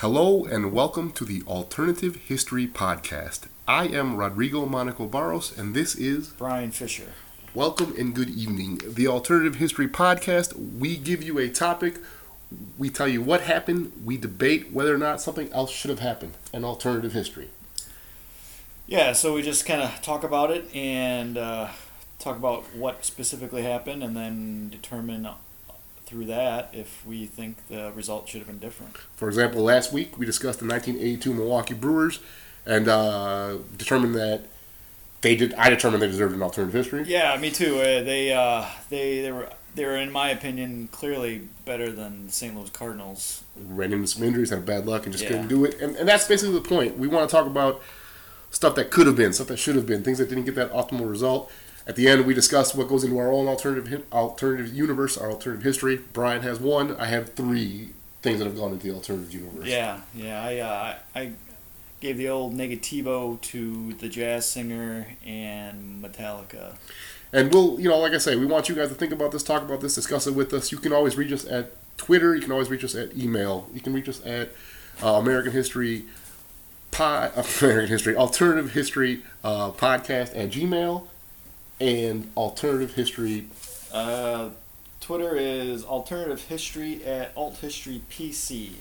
Hello and welcome to the Alternative History Podcast. I am Rodrigo Monaco Barros, and this is Brian Fisher. Welcome and good evening. The Alternative History Podcast, we give you a topic, we tell you what happened, we debate whether or not something else should have happened, an alternative history. Yeah, so we just kind of talk about it and uh, talk about what specifically happened and then determine through that if we think the result should have been different. For example, last week we discussed the 1982 Milwaukee Brewers and uh, determined that they did. I determined they deserved an alternative history. Yeah, me too. Uh, they uh, they they were they were in my opinion clearly better than the St. Louis Cardinals. Ran into some injuries, had bad luck, and just Yeah. couldn't do it. And, and that's basically the point. We want to talk about stuff that could have been, stuff that should have been, things that didn't get that optimal result. At the end, we discuss what goes into our own alternative alternative universe, our alternative history. Brian has one. I have three things that have gone into the alternative universe. Yeah, yeah. I uh, I gave the old negativo to the jazz singer and Metallica. And we'll, you know, like I say, we want you guys to think about this, talk about this, discuss it with us. You can always reach us at Twitter. You can always reach us at email. You can reach us at uh, American History Pod, American History Alternative History uh, Podcast at Gmail, and Alternative History. Uh, Twitter is alternative history at alt history PC.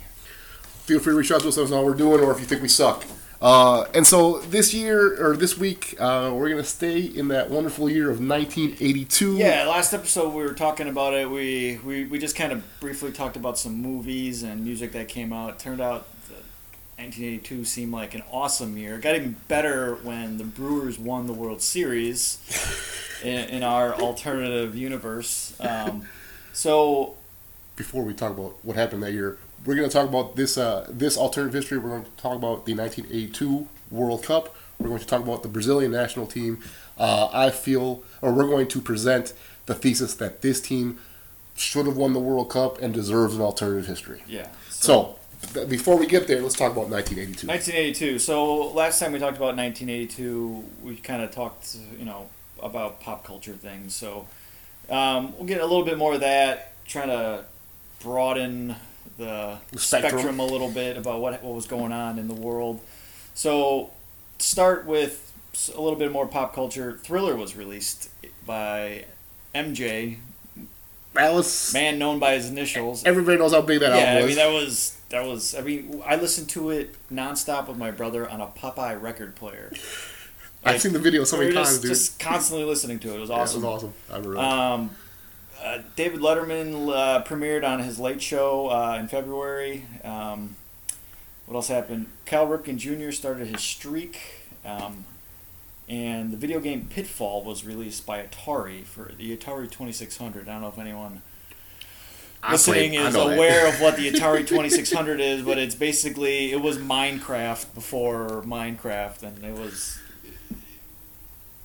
Feel free to reach out to us. Let us know how we're doing, or if you think we suck. Uh, and so this year or this week, uh, we're gonna stay in that wonderful year of 1982. Yeah, last episode we were talking about it. We we, we just kind of briefly talked about some movies and music that came out. It turned out 1982 seemed like an awesome year. It got even better when the Brewers won the World Series in, in our alternative universe. Um, so before we talk about what happened that year, we're going to talk about this uh, this alternative history. We're going to talk about the 1982 World Cup. We're going to talk about the Brazilian national team. Uh, I feel, or we're going to present the thesis that this team should have won the World Cup and deserves an alternative history. yeah. So, th- before we get there, let's talk about 1982. 1982. So last time we talked about 1982, we kind of talked, you know, about pop culture things. So um, we'll get a little bit more of that, trying to broaden the Spectrum. spectrum. a little bit about what what was going on in the world. So start with a little bit more pop culture. Thriller was released by MJ, Alice, man known by his initials. everybody knows how big that Yeah, album I mean that was that was. I mean, I listened to it nonstop with my brother on a Popeye record player. I've seen the video so many times, just, dude. just constantly listening to it. It was Yeah, it awesome. was awesome. I remember. Um, uh, David Letterman uh, premiered on his Late Show uh, in February. Um, what else happened? Cal Ripken Jr. started his streak, um, and the video game Pitfall was released by Atari for the Atari 2600. I don't know if anyone I listening played- is aware of what the Atari 2600 is, but it's basically it was Minecraft before Minecraft, and it was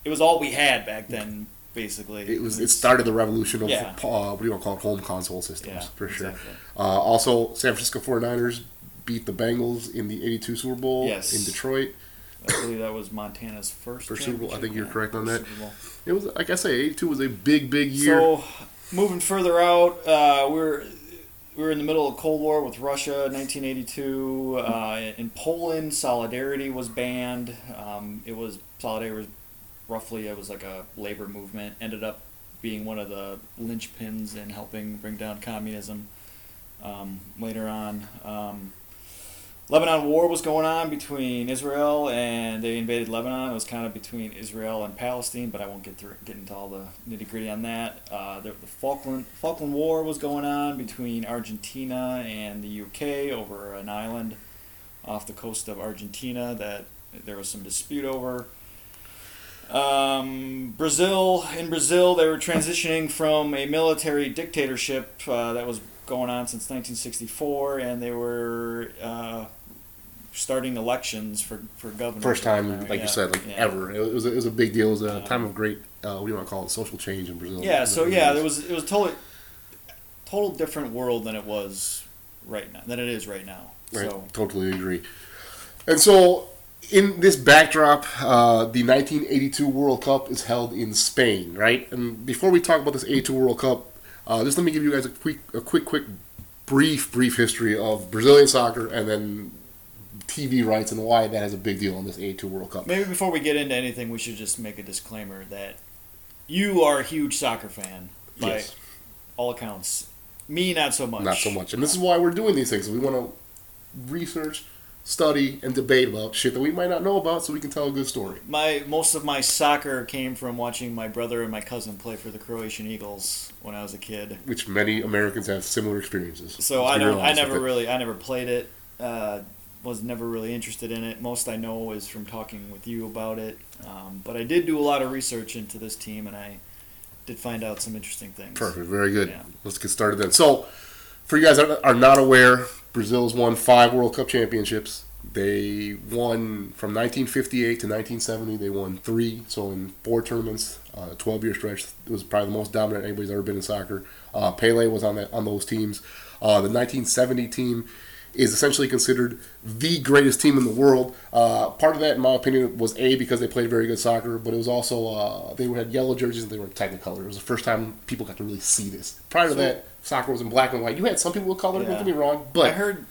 it was all we had back then, basically. It was. It started the revolution of Yeah. uh, what do you want to call it? Home console systems yeah, for sure. exactly. Uh, also, San Francisco 49ers beat the Bengals in the 82 Super Bowl Yes. in Detroit. I believe that was Montana's first. First Super Bowl. I think you're correct on that. It was, like I say, 82 was a big, big year. So, moving further out, uh, we're we were in the middle of Cold War with Russia, 1982. Uh, in Poland, Solidarity was banned. Um, it was Solidarity was roughly it was like a labor movement. Ended up being one of the linchpins in helping bring down communism. Um, later on, um, Lebanon war was going on between Israel and they invaded Lebanon. It was kind of between Israel and Palestine, but I won't get through get into all the nitty gritty on that. Uh, the, the Falkland Falkland War was going on between Argentina and the UK over an island off the coast of Argentina that there was some dispute over. Um, Brazil in Brazil, they were transitioning from a military dictatorship uh, that was going on since 1964, and they were uh, starting elections for for governor. First time, there, like yeah, you said, like yeah. ever. It was, a, it was a big deal. It was a Um, time of great, uh, what do you want to call it, social change in Brazil. Yeah, so yeah, there was it was totally total different world than it was right now than it is right now. Right, So totally agree. And so, in this backdrop, uh, the 1982 World Cup is held in Spain, right? And before we talk about this 82 World Cup, uh, just let me give you guys a quick, a quick, quick brief, brief history of Brazilian soccer and then TV rights and why that has a big deal in this A2 World Cup. Maybe before we get into anything, we should just make a disclaimer that you are a huge soccer fan by Yes. all accounts. Me, not so much. Not so much. And this is why we're doing these things. We want to research, study, and debate about shit that we might not know about so we can tell a good story. My most of my soccer came from watching my brother and my cousin play for the Croatian Eagles when I was a kid. Which many Americans have similar experiences. So I don't. I never really. I never played it. Uh, was never really interested in it. Most I know is from talking with you about it. Um, but I did do a lot of research into this team, and I did find out some interesting things. Perfect. Very good. Yeah. Let's get started then. So, for you guys that are not aware, Brazil's won five World Cup championships. They won from 1958 to 1970. They won three, so in four tournaments, uh, 12 year stretch. It was probably the most dominant anybody's ever been in soccer. Uh, Pele was on that on those teams. Uh, the 1970 team is essentially considered the greatest team in the world. Uh, part of that, in my opinion, was a because they played very good soccer, but it was also uh, they had yellow jerseys and they were in Technicolor. It was the first time people got to really see this. Prior to So- that, soccer was in black and white. You had some people with color. Don't get me wrong, but. I heard.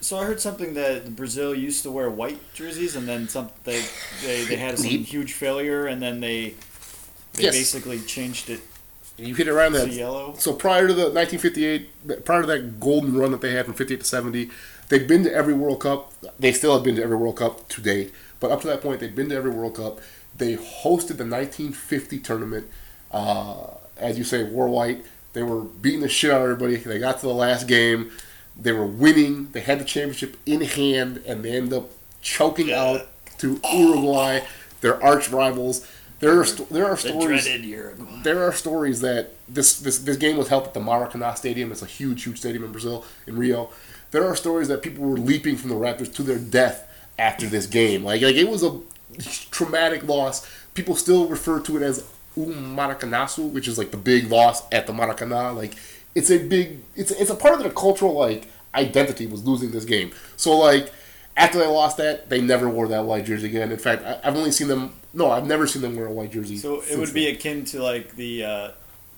So I heard something that Brazil used to wear white jerseys, and then some they they, they had some huge failure, and then they they Yes. basically changed it you hit it around that. yellow. So prior to the 1958, prior to that golden run that they had from 58 to 70, they've been to every World Cup. They still have been to every World Cup to date. But up to that point, they've been to every World Cup. They hosted the 1950 tournament. Uh, as you say, war white. They were beating the shit out of everybody. They got to the last game. They were winning. They had the championship in hand, and they end up choking out to Uruguay, their arch rivals. There are st- there are The stories there are stories that this, this this game was held at the Maracanã Stadium. It's a huge, huge stadium in Brazil, in Rio. There are stories that people were leaping from the Raptors to their death after this game. Like, like it was a traumatic loss. People still refer to it as um Maracanazo, which is like the big loss at the Maracanã. Like, it's a big, it's it's a part of their cultural like identity was losing this game. So like. After they lost that, they never wore that white jersey again. In fact, I, I've only seen them. No, I've never seen them wear a white jersey. So it would be then. akin to like the uh,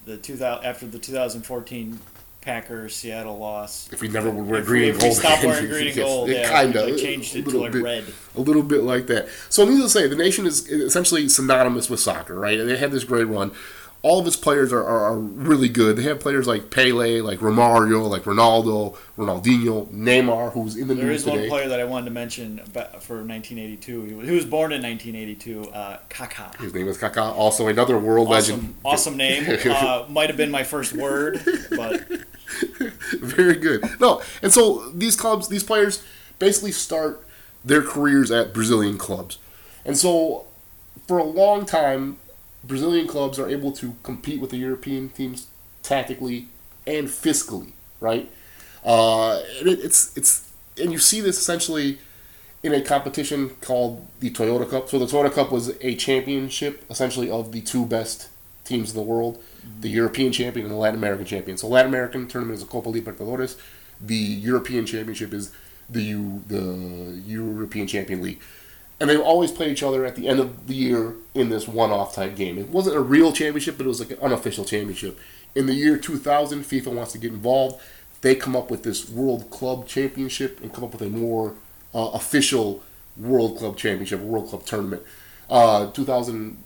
the 2000 after the 2014 Packers Seattle loss. If we never would wear If green we- and if we gold, stopped wearing green and gold, it yeah, kinda like, changed it to, like, bit- red. a little bit like that. So needless to say, the nation is essentially synonymous with soccer, right? They had this great run. All of its players are, are, are really good. They have players like Pele, like Romario, like Ronaldo, Ronaldinho, Neymar, who's in the There news is one player that I wanted to mention for 1982. He was, he was born in 1982. Uh, Kaká. His name is Kaká, also another world Awesome, legend. awesome name. Uh, might have been my first word, but Very good. No, and so these clubs, these players, basically start their careers at Brazilian clubs, and so for a long time, Brazilian clubs are able to compete with the European teams tactically and fiscally, right? Uh, and it, it's it's and you see this essentially in a competition called the Toyota Cup. So the Toyota Cup was a championship essentially of the two best teams in the world, the European champion and the Latin American champion. So Latin American tournament is the Copa Libertadores. The European championship is the U, the European Champion League. And they always play each other at the end of the year in this one-off type game. It wasn't a real championship, but it was like an unofficial championship. In the year 2000, FIFA wants to get involved. They come up with this World Club Championship and come up with a more uh, official World Club Championship, World Club Tournament. Uh, 2000,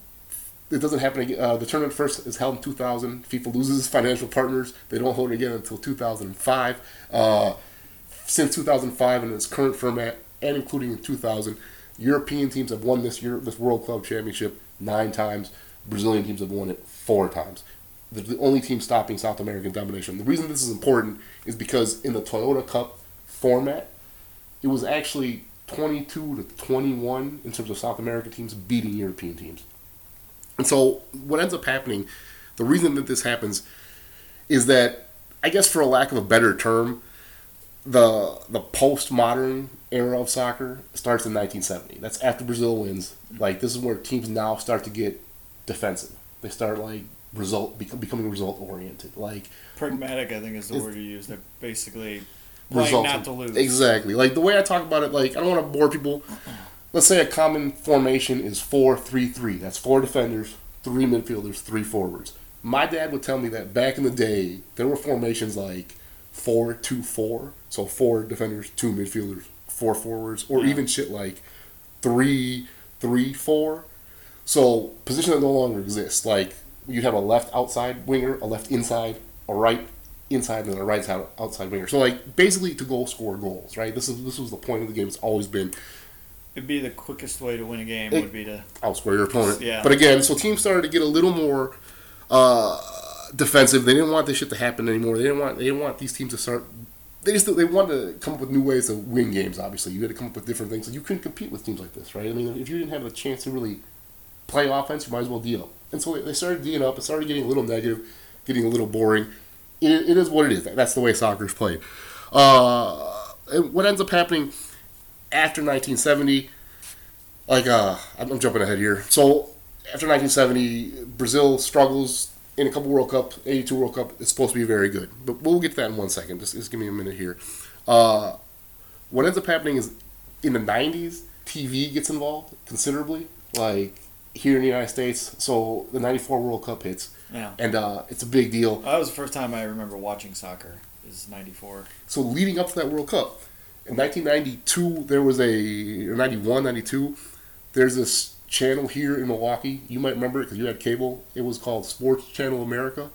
it doesn't happen again. Uh, the tournament first is held in 2000. FIFA loses its financial partners. They don't hold it again until 2005. Uh, since 2005 in its current format, and including in 2000, European teams have won this year this World Club Championship nine times. Brazilian teams have won it four times. They're the only team stopping South American domination. The reason this is important is because in the Toyota Cup format, it was actually 22 to 21 in terms of South American teams beating European teams. And so what ends up happening, the reason that this happens is that I guess for a lack of a better term, the the postmodern era of soccer starts in 1970. That's after Brazil wins. Mm-hmm. Like this is where teams now start to get defensive. They start like result becoming result oriented. Like pragmatic, I think, is the word you use. They're basically results not to lose. Exactly. Like the way I talk about it, like I don't want to bore people. Let's say a common formation is four three three. That's four defenders, three midfielders, three forwards. My dad would tell me that back in the day there were formations like four two four, so four defenders, two midfielders, four forwards, or Yeah. even shit like three three four. So position that no longer exists. Like you'd have a left outside winger, a left inside, a right inside, and a right side outside winger. So like basically to goal score goals, right? This is this was the point of the game. It's always been It'd be the quickest way to win a game It- would be to outscore your opponent. Yeah. But again, so teams started to get a little more uh, defensive. They didn't want this shit to happen anymore. They didn't want they didn't want these teams to start. They just they wanted to come up with new ways to win games. Obviously, you had to come up with different things. You couldn't compete with teams like this, right? I mean, if you didn't have a chance to really play offense, you might as well D up. And so they started D'ing up. It started getting a little negative, getting a little boring. It, it is what it is. That's the way soccer's played. Uh, what ends up happening after 1970 like uh I'm jumping ahead here. So after 1970, Brazil struggles in a couple World Cup, 82 World Cup. It's supposed to be very good, but we'll get to that in one second. Just, just give me a minute here. Uh, what ends up happening is in the 90s, TV gets involved considerably, like here in the United States. So the 94 World Cup hits, yeah. and uh, it's a big deal. That was the first time I remember watching soccer. Is '94. So leading up to that World Cup, in 1992 there was a or 91, 92. There's this channel here in Milwaukee. You might remember it because you had cable. It was called Sports Channel America.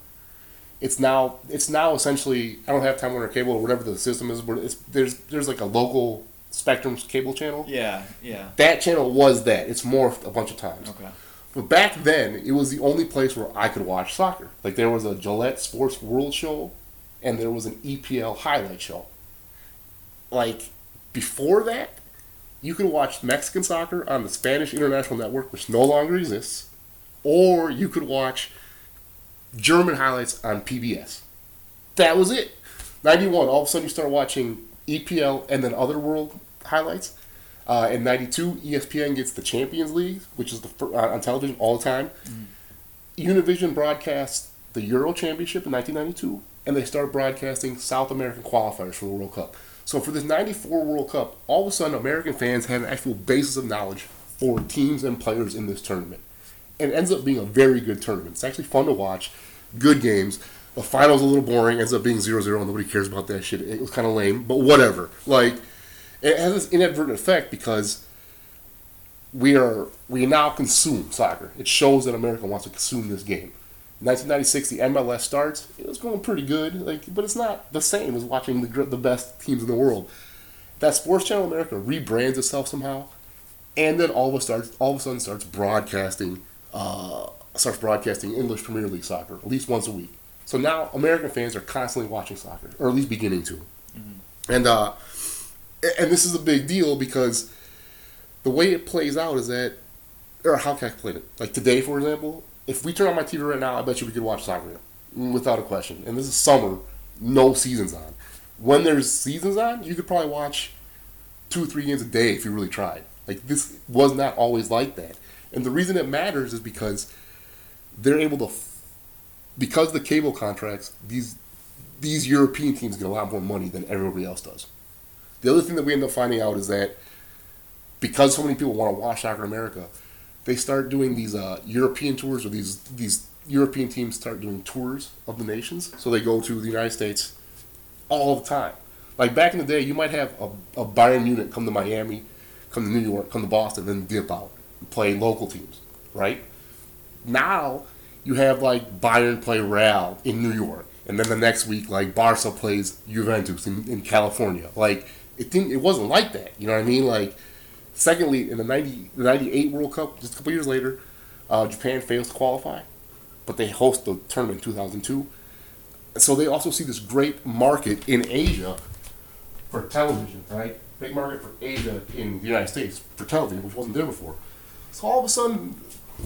It's now it's now essentially I don't have Time Warner Cable or whatever the system is, but it's there's there's like a local Spectrum cable channel. Yeah, yeah. That channel was that. It's morphed a bunch of times. Okay. But back then, it was the only place where I could watch soccer. Like there was a Gillette Sports World show, and there was an EPL highlight show. Like before that, you could watch Mexican soccer on the Spanish International Network, which no longer exists, or you could watch German highlights on PBS. That was it. 91, all of a sudden you start watching EPL and then other world highlights. Uh, in '92, ESPN gets the Champions League, which is the fir- on television all the time. Univision broadcasts the Euro Championship in 1992, and they start broadcasting South American qualifiers for the World Cup. So for this '94 World Cup, all of a sudden, American fans had an actual basis of knowledge for teams and players in this tournament, and it ends up being a very good tournament. It's actually fun to watch, good games. The final's a little boring, ends up being 0-0, and nobody cares about that shit. It was kind of lame, but whatever. Like it has this inadvertent effect because we are we now consume soccer. It shows that America wants to consume this game. 1996, the MLS starts. It was going pretty good, like, but it's not the same as watching the the best teams in the world. That Sports Channel America rebrands itself somehow, and then all of a starts all of a sudden starts broadcasting uh, starts broadcasting English Premier League soccer at least once a week. So now American fans are constantly watching soccer, or at least beginning to. And uh, and this is a big deal because the way it plays out is that, or how can I explain it? Like today, for example, if we turn on my TV right now, I bet you we could watch soccer without a question. And this is summer, no seasons on. When there's seasons on, you could probably watch two or three games a day if you really tried. Like this was not always like that. And the reason it matters is because they're able to, because the cable contracts, these these European teams get a lot more money than everybody else does. The other thing that we end up finding out is that because so many people want to watch soccer in America, they start doing these uh, European tours, or these these European teams start doing tours of the nations. So they go to the United States all the time. Like back in the day, you might have a, a Bayern Munich come to Miami, come to New York, come to Boston, then dip out and play local teams, right? Now you have like Bayern play Real in New York, and then the next week like Barca plays Juventus in, in California. Like it didn't, it wasn't like that. You know what I mean? Like secondly, in the ninety the ninety eight World Cup, just a couple years later, uh, Japan fails to qualify, but they host the tournament in two thousand two. So they also see this great market in Asia for television, right? Big market for Asia in the United States for television, which wasn't there before. So all of a sudden,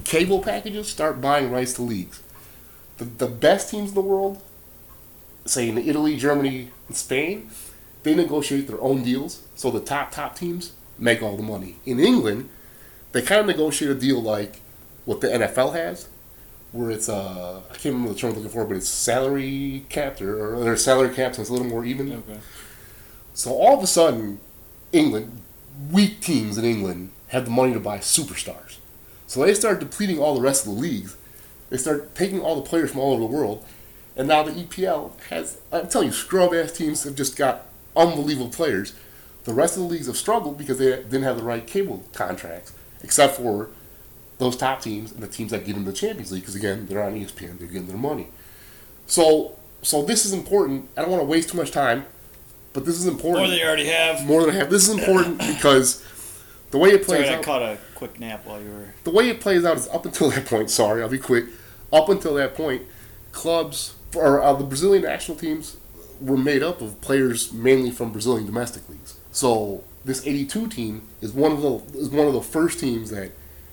cable packages start buying rights to leagues. The, the best teams in the world, say in Italy, Germany, and Spain, they negotiate their own deals. So the top top teams make all the money. In England, they kind of negotiate a deal like what the NFL has, where it's uh I can't remember the term I'm looking for, but it's salary capped or, or their salary caps and it's a little more even. Okay. So all of a sudden, England, weak teams in England have the money to buy superstars. So they start depleting all the rest of the leagues. They start taking all the players from all over the world, and And now the EPL has, I'm telling you, scrub ass teams have just got unbelievable players. The rest of the leagues have struggled because they didn't have the right cable contracts, except for those top teams and the teams that get into the Champions League because again they're on ESPN, they're getting their money. So so this is important. I don't want to waste too much time, but this is important. More than you already have. More than I have. This is important because the way it plays Sorry, I out, caught a quick nap while you were. the way it plays out is up until that point. Sorry, I'll be quick. Up until that point, clubs or uh, the Brazilian national teams were made up of players mainly from Brazilian domestic leagues. So this '82 team is one of the is one of the first teams that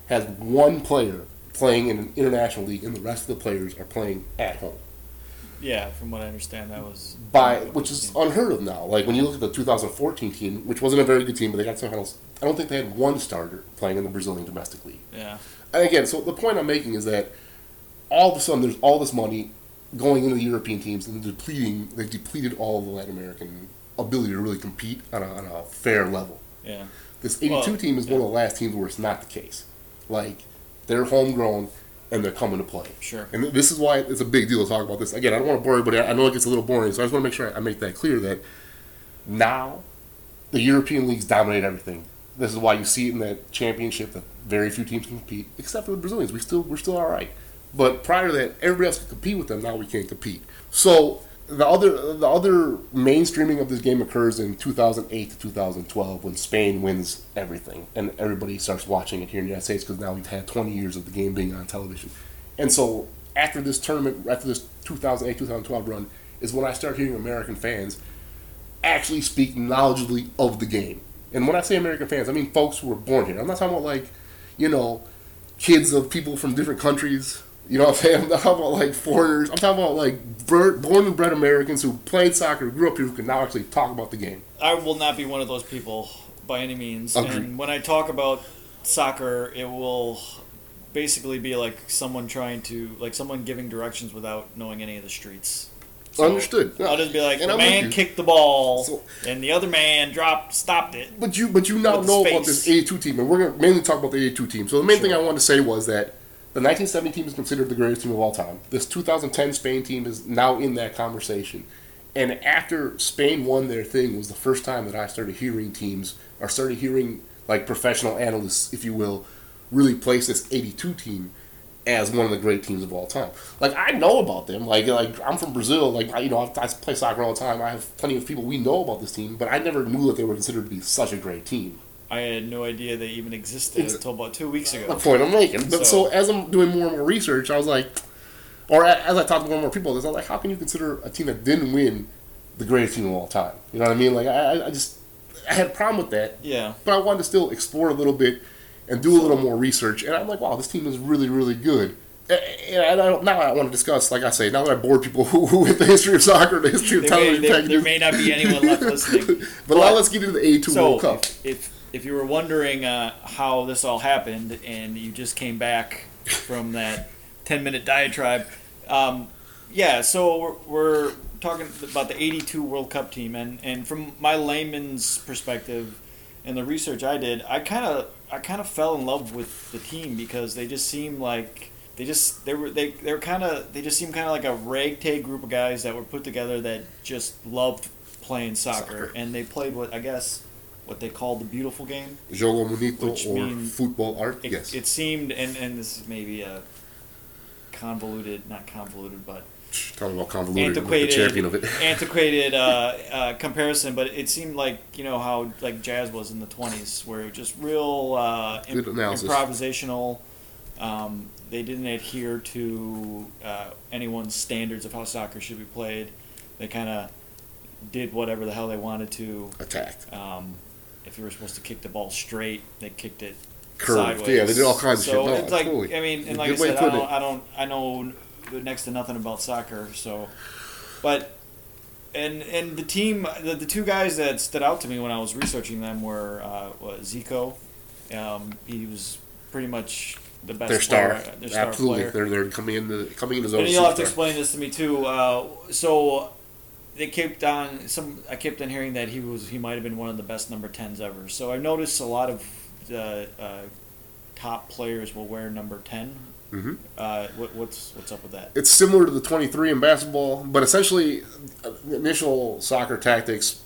has one player playing in an international league, and the rest of the players are playing at home. Yeah, from what I understand, that was by which is unheard of now. Like when you look at the 2014 team, which wasn't a very good team, but they got some finals. I don't think they had one starter playing in the Brazilian domestic league. yeah. And again, so the point I'm making is that all of a sudden there's all this money going into the European teams and depleting. They've depleted all the Latin American ability to really compete on a, on a fair level. Yeah. This 82 Well, team is one of the last teams where it's not the case. Like they're homegrown and they're coming to play. Sure. And this is why it's a big deal to talk about this. Again, I don't want to bore everybody. I know it gets a little boring, so I just want to make sure I make that clear that now the European leagues dominate everything. This is why you see it in that championship that very few teams can compete, except for the Brazilians. We still we're still all right. But prior to that, everybody else could compete with them. Now we can't compete. So the other the other mainstreaming of this game occurs in 2008 to 2012 when Spain wins everything and everybody starts watching it here in the United States because now we've had 20 years of the game being on television. And so after this tournament, after this 2008 2012 run, is when I start hearing American fans actually speak knowledgeably of the game. And when I say American fans, I mean folks who were born here. I'm not talking about like, you know, kids of people from different countries. You know what I'm saying? I'm talking about like foreigners. I'm talking about like born and bred Americans who played soccer, grew up here, who can now actually talk about the game. I will not be one of those people by any means. Agreed. And when I talk about soccer, it will basically be like someone trying to, like someone giving directions without knowing any of the streets. So Understood. I'll just be like, And the I'm man kicked the ball, So- and the other man dropped, stopped it. But you, but you now know about this A two team, and we're to mainly talk about the A two team. So the main thing I wanted to say was that the 1970 team is considered the greatest team of all time. This 2010 Spain team is now in that conversation. And after Spain won their thing was the first time that I started hearing teams, or started hearing like professional analysts, if you will, really place this 82 team as one of the great teams of all time. Like I know about them. Like like I'm from Brazil. Like I, you know I, I play soccer all the time. I have plenty of people we know about this team, but I never knew that they were considered to be such a great team. I had no idea they even existed Ex- until about two weeks ago. The point I'm making. But so, So- as I'm doing more and more research, I was like, or as I talked to more and more people, I was like, how can you consider a team that didn't win the greatest team of all time? You know what I mean? Like I, I- just I had a problem with that, Yeah. but I wanted to still explore a little bit and do a little more research. And I'm like, wow, this team is really really good. And I don't, now I want to discuss, like I say, now that I bored people who, who with the history of soccer, the history of There may, there, packages. there may not be anyone left listening. but now let's get into the A2 So, World Cup. if, if if you were wondering uh, how this all happened and you just came back from that ten minute diatribe, um, yeah. So we're, we're talking about the '82 World Cup team, and and from my layman's perspective, and the research I did, I kind of I kind of fell in love with the team because they just seemed like. They just they were they they were kind of they just seemed kind of like a ragtag group of guys that were put together that just loved playing soccer, Soccer. and they played what I guess what they called the beautiful game. Jogo Bonito or mean- football art. It, yes. it seemed, and and this is maybe a convoluted, not convoluted, but Talking about convoluted, the antiquated, champion of it. antiquated uh, uh, comparison. But it seemed like you know how like jazz was in the twenties, where it was just real uh, im- Good analysis. improvisational. Um, they didn't adhere to uh, anyone's standards of how soccer should be played. They kind of did whatever the hell they wanted to. Attacked. Um, you were supposed to kick the ball straight, they kicked it Curved. sideways. Yeah, they did all kinds of so shit. No, it's like totally. I mean, and like I said, I don't. I don't, I know next to nothing about soccer. So, but and and the team, the, the two guys that stood out to me when I was researching them were uh, what, Zico. Um, he was pretty much the best Their star. player, their star Absolutely. player. They're they're coming in the coming in as own And you'll have to explain this to me too. Uh, so they kept on some. I kept on hearing that he was he might have been one of the best number tens ever. So I noticed a lot of the uh, top players will wear number ten Mhm. Uh, what, what's what's up with that? It's similar to the 23 in basketball, but essentially, uh, initial soccer tactics,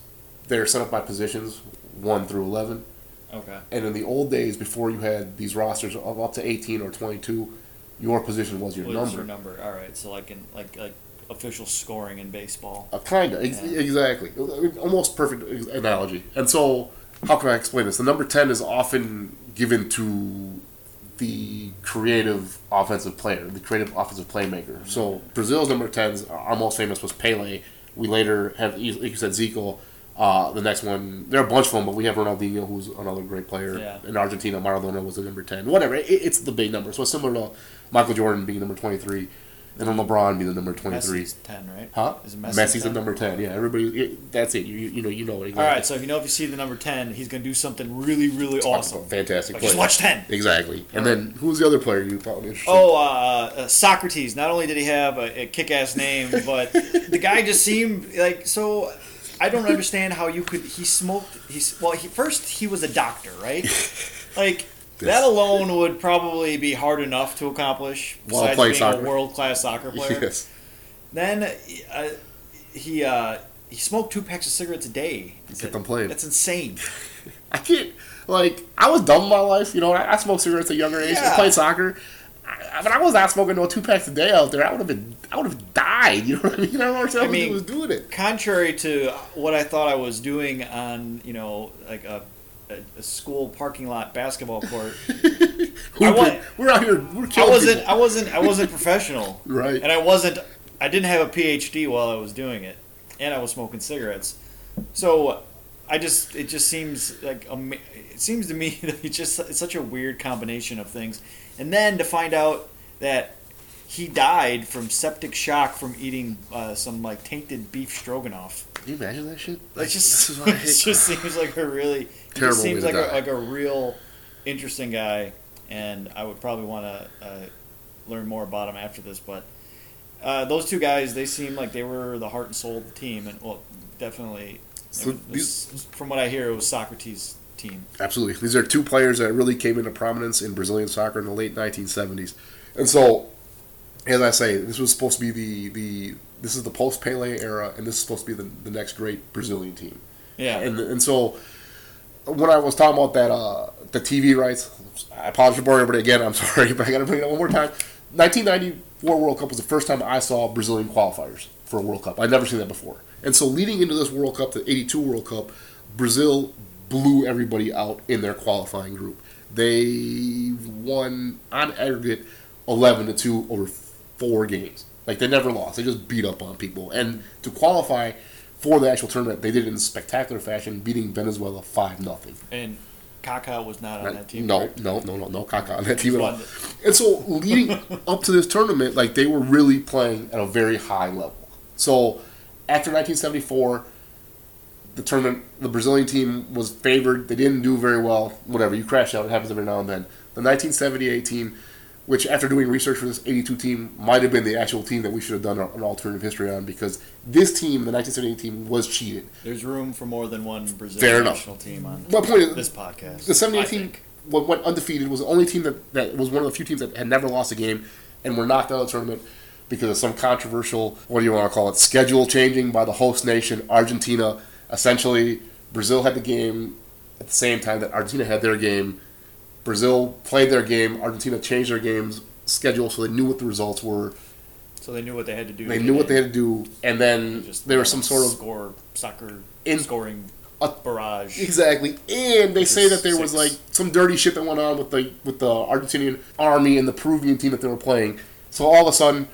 they're set up by positions, 1 through 11. Okay. And in the old days, before you had these rosters of up to 18 or 22, your position was your What is number. your number? All right. So like in like like official scoring in baseball. Uh, kind of, ex- Yeah. exactly. Almost perfect analogy. And so, how can I explain this? The number 10 is often given to the creative offensive player, the creative offensive playmaker. So, Brazil's number 10s, our most famous was Pele. We later have, like you said, Zico. Uh, the next one, there are a bunch of them, but we have Ronaldinho, who's another great player. Yeah. In Argentina, Maradona was the number 10. Whatever, it, it's the big number. So, it's similar to Michael Jordan being number 23, and then LeBron be the number 23. Messi's ten, right? Huh? Is Messi Messi's 10? the number ten. Yeah, everybody. It, that's it. You, you know you know it. All right. So if you know if you see the number ten, he's gonna do something really really awesome. Fantastic. Like, just watch ten. Exactly. And then who's the other player you found interesting? Oh, uh, uh, Socrates. Not only did he have a, a kick-ass name, but the guy just seemed like so. I don't understand how you could. He smoked. He's well. He first he was a doctor, right? Like that alone would probably be hard enough to accomplish. Besides being soccer. a world-class soccer player. yes. Then uh, he uh, he smoked two packs of cigarettes a day. He Kept on playing. That's insane. I can't. Like I was dumb in my life. You know, I, I smoked cigarettes at a younger age. I Yeah. played soccer. I, I- but I was not smoking no two packs a day out there. I would have been. I would have died. You know what I mean? I don't understand I mean- was doing it. Contrary to what I thought I was doing on you know like a, a, a school parking lot basketball court, We're, wa- we're out here. We're I wasn't people. I wasn't I wasn't professional, Right. and I wasn't I didn't have a PhD while I was doing it, and I was smoking cigarettes, so. I just it just seems like it seems to me that it's just it's such a weird combination of things, and then to find out that he died from septic shock from eating uh, some like tainted beef stroganoff. Can you imagine that shit? It Like, just, this is why I it just seems like a really, Terrible just seems like a, like a real interesting guy, and I would probably want to uh, learn more about him after this. But uh, those two guys, they seem like they were the heart and soul of the team, and well, definitely, So was- from what I hear, it was Socrates' team. Absolutely. These are two players that really came into prominence in Brazilian soccer in the late 1970s. And so, as I say, this was supposed to be the, the this is the post Pele era, and this is supposed to be the, the next great Brazilian team. Yeah, And and so, when I was talking about that, uh, the TV rights, I apologize for boring everybody again. I'm sorry, but I got to bring it up one more time. 1994 World Cup was the first time I saw Brazilian qualifiers for a World Cup. I'd never seen that before. And so, leading into this World Cup, the 82 World Cup, Brazil blew everybody out in their qualifying group. They won on aggregate 11 to 2 over four games. Like they never lost. They just beat up on people. And to qualify for the actual tournament, they did it in spectacular fashion, beating Venezuela 5 nothing. and Kaká was not on that team. No, no, no, no, no Kaká on that team at all. And so leading up to this tournament, like they were really playing at a very high level. So after 1974, the tournament, the Brazilian team was favored. They didn't do very well. Whatever, you crash out. It happens every now and then. The 1978 team, which after doing research for this 82 team, might have been the actual team that we should have done an alternative history on because this team, the 1978 team, was cheated. There's room for more than one Brazilian national team on My point is, this podcast. the 78 I team went undefeated. Was the only team that, that was one of the few teams that had never lost a game and were knocked out of the tournament because of some controversial, what do you want to call it, schedule changing by the host nation, Argentina. Essentially, Brazil had the game at the same time that Argentina had their game. Brazil played their game. Argentina changed their game's schedule so they knew what the results were. So they knew what they had to do. They knew what they had to do, and then Just there was some sort of score soccer In- scoring a- barrage. Exactly, and they say that there was like some dirty shit that went on with the with the Argentinian army and the Peruvian team that they were playing. So all of a sudden,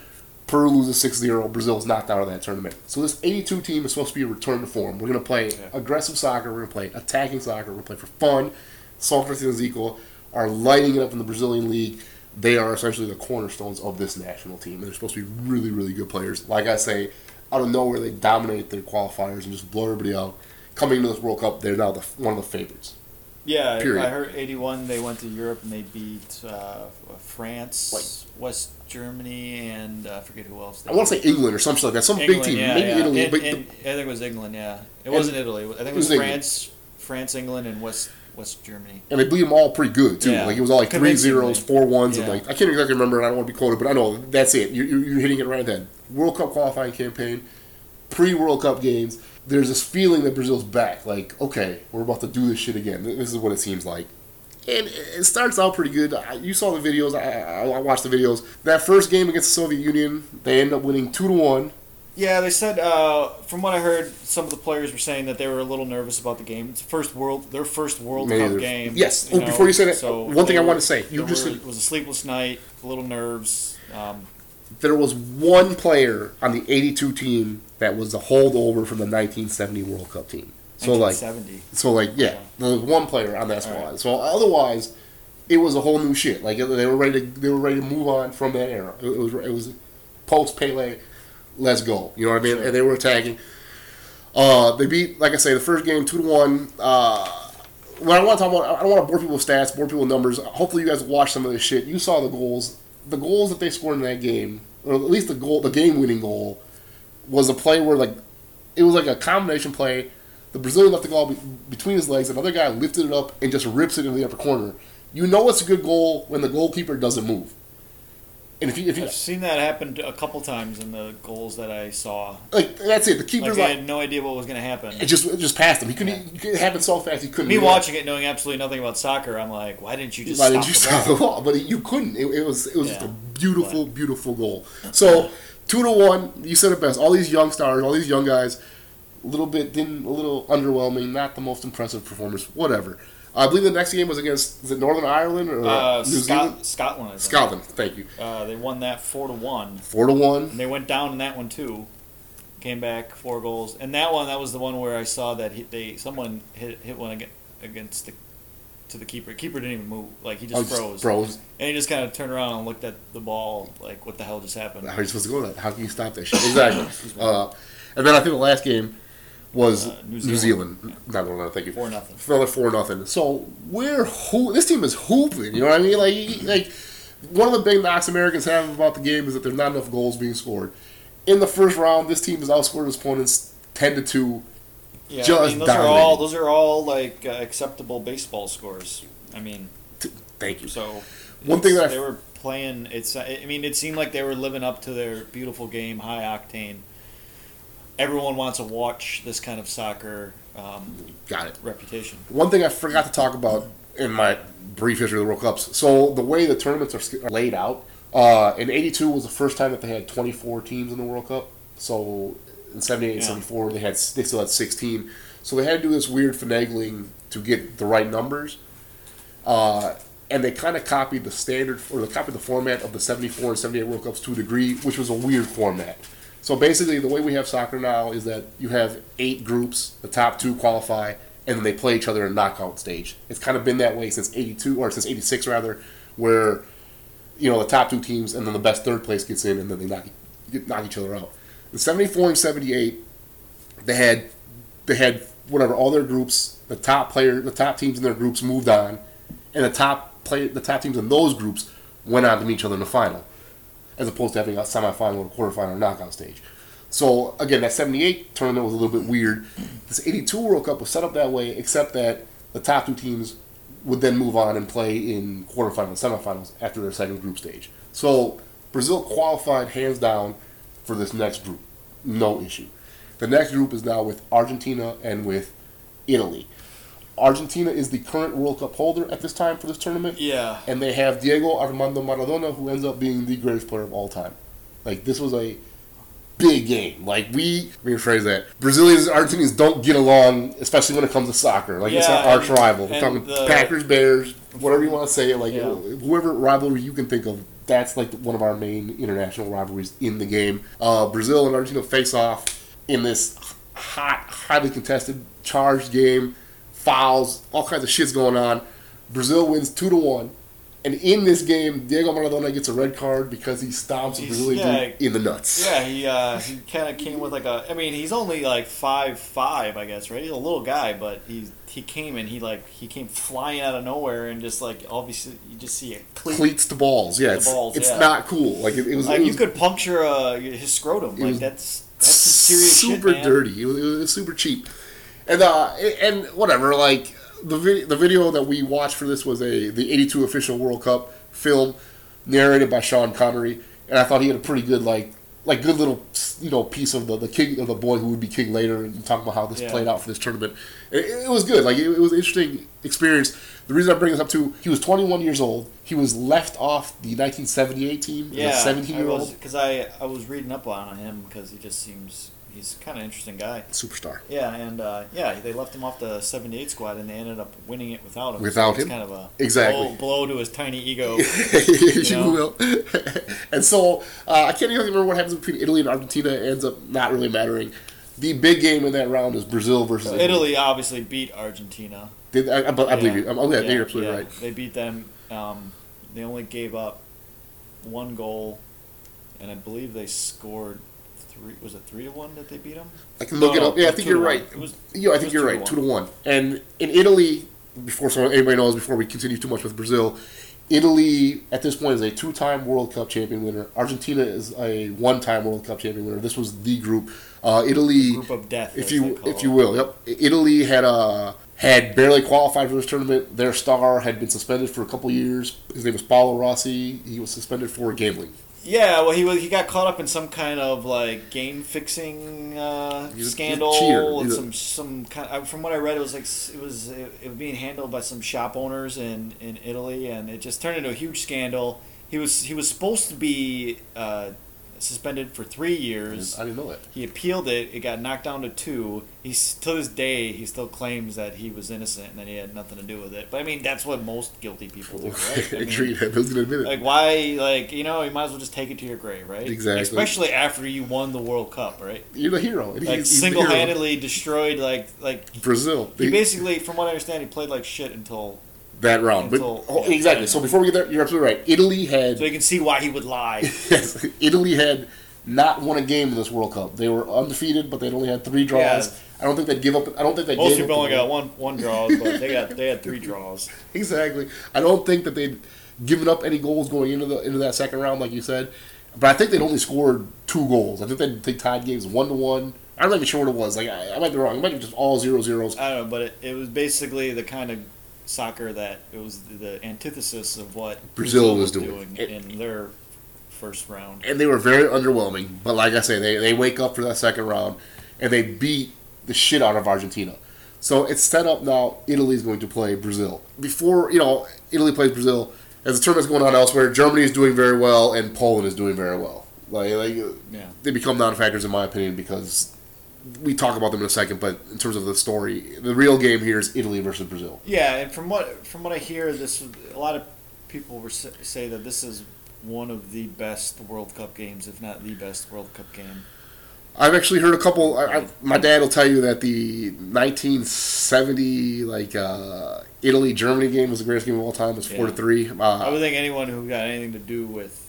Peru loses 6-0. Brazil's knocked out of that tournament. So this 82 team is supposed to be a return to form. We're gonna play Yeah. aggressive soccer. We're gonna play attacking soccer. We're gonna play for fun. Socrates and Zico are lighting it up in the Brazilian league. They are essentially the cornerstones of this national team. and They're supposed to be really, really good players. Like I say, out of nowhere, they dominate their qualifiers and just blow everybody out. Coming into this World Cup, they're now the, one of the favorites. Yeah, Period. I heard '81 they went to Europe and they beat uh, France, West Germany, and uh, I forget who else. They I want to say England or something like that. Some England, big team, yeah, maybe yeah. Italy, And- and I think it was England. Yeah, it wasn't Italy. I think it was was England. France, France, England, and West West Germany. and they beat them all pretty good too. Yeah. Like it was all like three zeros, four ones, and like I can't exactly remember. and I don't want to be quoted, but I know that's it. You're, you're hitting it right then. World Cup qualifying campaign, pre World Cup games. There's this feeling that Brazil's back. Like okay, we're about to do this shit again. This is what it seems like. And it starts out pretty good. You saw the videos. I, I, I watched the videos. That first game against the Soviet Union, they end up winning two to one. Yeah, they said uh, from what I heard, some of the players were saying that they were a little nervous about the game. It's the first world, their first World Maybe Cup game. yes. Oh, before you said it, so one thing they I wanna say, you just were- it was a sleepless night, a little nerves. Um, There was one player on the 82 team that was a holdover from the 1970 World Cup team. So like, 1970. so like, yeah, there was one player on that squad. So otherwise, it was a whole new shit. Like they were ready to they were ready to move on from that era. It was it was post Pele, let's go. You know what I mean? Sure. And they were attacking. Uh, they beat, like I say, the first game two to one. Uh, what I want to talk about, I don't want to bore people with stats, bore people with numbers. Hopefully, you guys watched some of this shit. You saw the goals. The goals that they scored in that game, or at least the goal, the game-winning goal, was a play where like it was like a combination play. The Brazilian left the ball be- between his legs. Another guy lifted it up and just rips it into the upper corner. You know it's a good goal when the goalkeeper doesn't move. And if you, if you I've seen that happen a couple times in the goals that I saw. like, that's it. The Like I like, had no idea what was going to happen. it just it just passed him. He couldn't. It happened so fast he couldn't. Me react. watching it, knowing absolutely nothing about soccer, I'm like, why didn't you just Why did you stop the ball? But you couldn't. It, it was it was just a beautiful, beautiful goal. So two to one. You said it best. All these young stars, all these young guys, a little bit didn't a little underwhelming. Not the most impressive performance. Whatever. I believe the next game was against is it Northern Ireland or Uh, New Zealand? Scotland. Scotland. Thank you. Uh, they won that four to one, Four to one. and they went down in that one too. Came back four goals, and that one that was the one where I saw that he, they someone hit hit one aga- against the to the keeper. Keeper didn't even move, like he Oh, just froze, Froze. and he just kind of turned around and looked at the ball, like what the hell just happened? How are you supposed to go with that? How can you stop that shit? Exactly. uh, and then I think the last game was Uh, New New Zealand. Zealand. Not Northern Ireland. Thank you. Four nothing. Another four nothing. So we're hoo- this team is hooping. You know what I mean? Like like one of the big knocks Americans have about the game is that there's not enough goals being scored. In the first round, this team has outscored its opponents ten to two. Yeah, Just I mean, those are all those are all like uh, acceptable baseball scores. I mean, T- Thank you. so One thing that I they were playing, it's I mean, it seemed like they were living up to their beautiful game, high octane. Everyone wants to watch this kind of soccer um, Got it. reputation. One thing I forgot to talk about in my brief history of the World Cups. So the way the tournaments are laid out, uh, in '82 was the first time that they had 24 teams in the World Cup. So in '78, Yeah. '74 they had they still had 16. So they had to do this weird finagling to get the right numbers. Uh, and they kind of copied the standard, or they copied the format of the 74 and 78 World Cups to a degree, which was a weird format. So basically, the way we have soccer now is that you have eight groups, the top two qualify, and then they play each other in knockout stage. It's kind of been that way since 82, or since 86 rather, where, you know, the top two teams and then the best third place gets in and then they knock, knock each other out. In 74 and 78, they had, they had whatever, all their groups, the top player, the top teams in their groups moved on, and the top play, the top teams in those groups went on to meet each other in the final, as opposed to having a semifinal, a quarterfinal, or knockout stage. So again, that '78 tournament was a little bit weird. This '82 World Cup was set up that way, except that the top two teams would then move on and play in quarterfinals, semifinals after their second group stage. So Brazil qualified hands down for this next group, no issue. The next group is now with Argentina and with Italy. Argentina is the current World Cup holder at this time for this tournament, Yeah, and they have Diego Armando Maradona, who ends up being the greatest player of all time. Like this was a big game. Like we, let me rephrase that. Brazilians and Argentinians don't get along, especially when it comes to soccer. Like it's Yeah, our arch rival. We're talking the- Packers, Bears, whatever you want to say. Like Yeah. whoever rivalry you can think of, that's like one of our main international rivalries in the game. Uh, Brazil and Argentina face off in this hot, highly contested, charged game. Fouls, all kinds of shit's going on. Brazil wins two to one. And in this game, Diego Maradona gets a red card because he stomps a Brazilian yeah. dude in the nuts. yeah. He uh, he kind of came with like a. I mean, he's only like five five, I guess, right? He's a little guy, but he he came and he like he came flying out of nowhere and just like obviously you just see it cleat. Cleats to balls. Yeah, The it's, balls, it's yeah. not cool. Like it, it was. Like it you could puncture uh, his scrotum. Like that's that's some serious super shit, dirty. It was, it was super cheap, and uh, and whatever. Like the vi- the video that we watched for this was a the '82 official World Cup film narrated by Sean Connery, and I thought he had a pretty good like like good little you know piece of the the king of the boy who would be king later, and talking about how this Yeah. played out for this tournament. It, it was good. Like it, it was an interesting experience. The reason I bring this up too, he was 21 years old. He was left off the 1978 team Yeah, 17 year old because I, I was reading up on him because he just seems he's kind of interesting guy. superstar. Yeah, and uh, yeah, they left him off the '78 squad, and they ended up winning it without him. Without it's him? kind of a Exactly. blow, blow to his tiny ego. you will. and so uh, I can't even remember what happens between Italy and Argentina. It ends up not really mattering. The big game in that round is Brazil versus Italy. Italy obviously beat Argentina. Did, I, I, I believe Yeah. you. Oh yeah, Yeah, you're absolutely yeah. right. They beat them. Um, they only gave up one goal, and I believe they scored three. Was it three to one that they beat them? I can look No, it no, up. Yeah, I think you're right. It was- Yeah, I think you're right. Two to one. And in Italy, before so anybody knows, before we continue too much with Brazil, Italy at this point is a two-time World Cup champion winner. Argentina is a one-time World Cup champion winner. This was the group. Uh, Italy, Group of death, if you if you will. Yep. Italy had uh, had barely qualified for this tournament. Their star had been suspended for a couple years. His name was Paolo Rossi. He was suspended for gambling. Yeah, well, he was he got caught up in some kind of like game fixing uh, He's a- he's a scandal and some some kind. uh, From what I read, it was like it was it, it was being handled by some shop owners in in Italy, and it just turned into a huge scandal. He was he was supposed to be uh, suspended for three years. I didn't know that. He appealed it. It got knocked down to two. He's to this day he still claims that he was innocent and that he had nothing to do with it. But I mean that's what most guilty people do, right? I mean, Agreed. I was going to admit it. like why? Like you know, you might as well just take it to your grave, right? Exactly. Especially after you won the World Cup, right? You're the hero. Like he's- the hero. single-handedly destroyed. Like like Brazil. he basically, from what I understand, he played like shit until. That round. But Until- oh, yeah, exactly. So before we get there, you're absolutely right. Italy had So you can see why he would lie. yes, Italy had not won a game in this World Cup. They were undefeated, but they'd only had three draws. Yeah. I don't think they'd give up. I don't think they Most gave people up only the- got one one draws, but they got they had three draws. exactly. I don't think that they'd given up any goals going into the into that second round, like you said. But I think they'd only scored two goals. I think they they tied games one to one. I'm not even sure what it was. Like I, I might be wrong. It might be just all zero zeros. I don't know, but it, it was basically the kind of soccer that it was the antithesis of what Brazil was doing. It- in their first round. and they were very underwhelming. But like I say, they, they wake up for that second round and they beat the shit out of Argentina. So it's set up now. Italy's going to play Brazil before you know Italy plays Brazil. As the tournament's going on elsewhere, Germany is doing very well and Poland is doing very well. Like, like Yeah. they become non-factors in my opinion because we talk about them in a second. But in terms of the story, the real game here is Italy versus Brazil. Yeah, and from what from what I hear, this a lot of people were say that this is one of the best World Cup games, if not the best World Cup game. I've actually heard a couple. I, I, my dad will tell you that the 1970 like uh, Italy Germany game was the greatest game of all time. It was four to three. I Uh, would think anyone who got anything to do with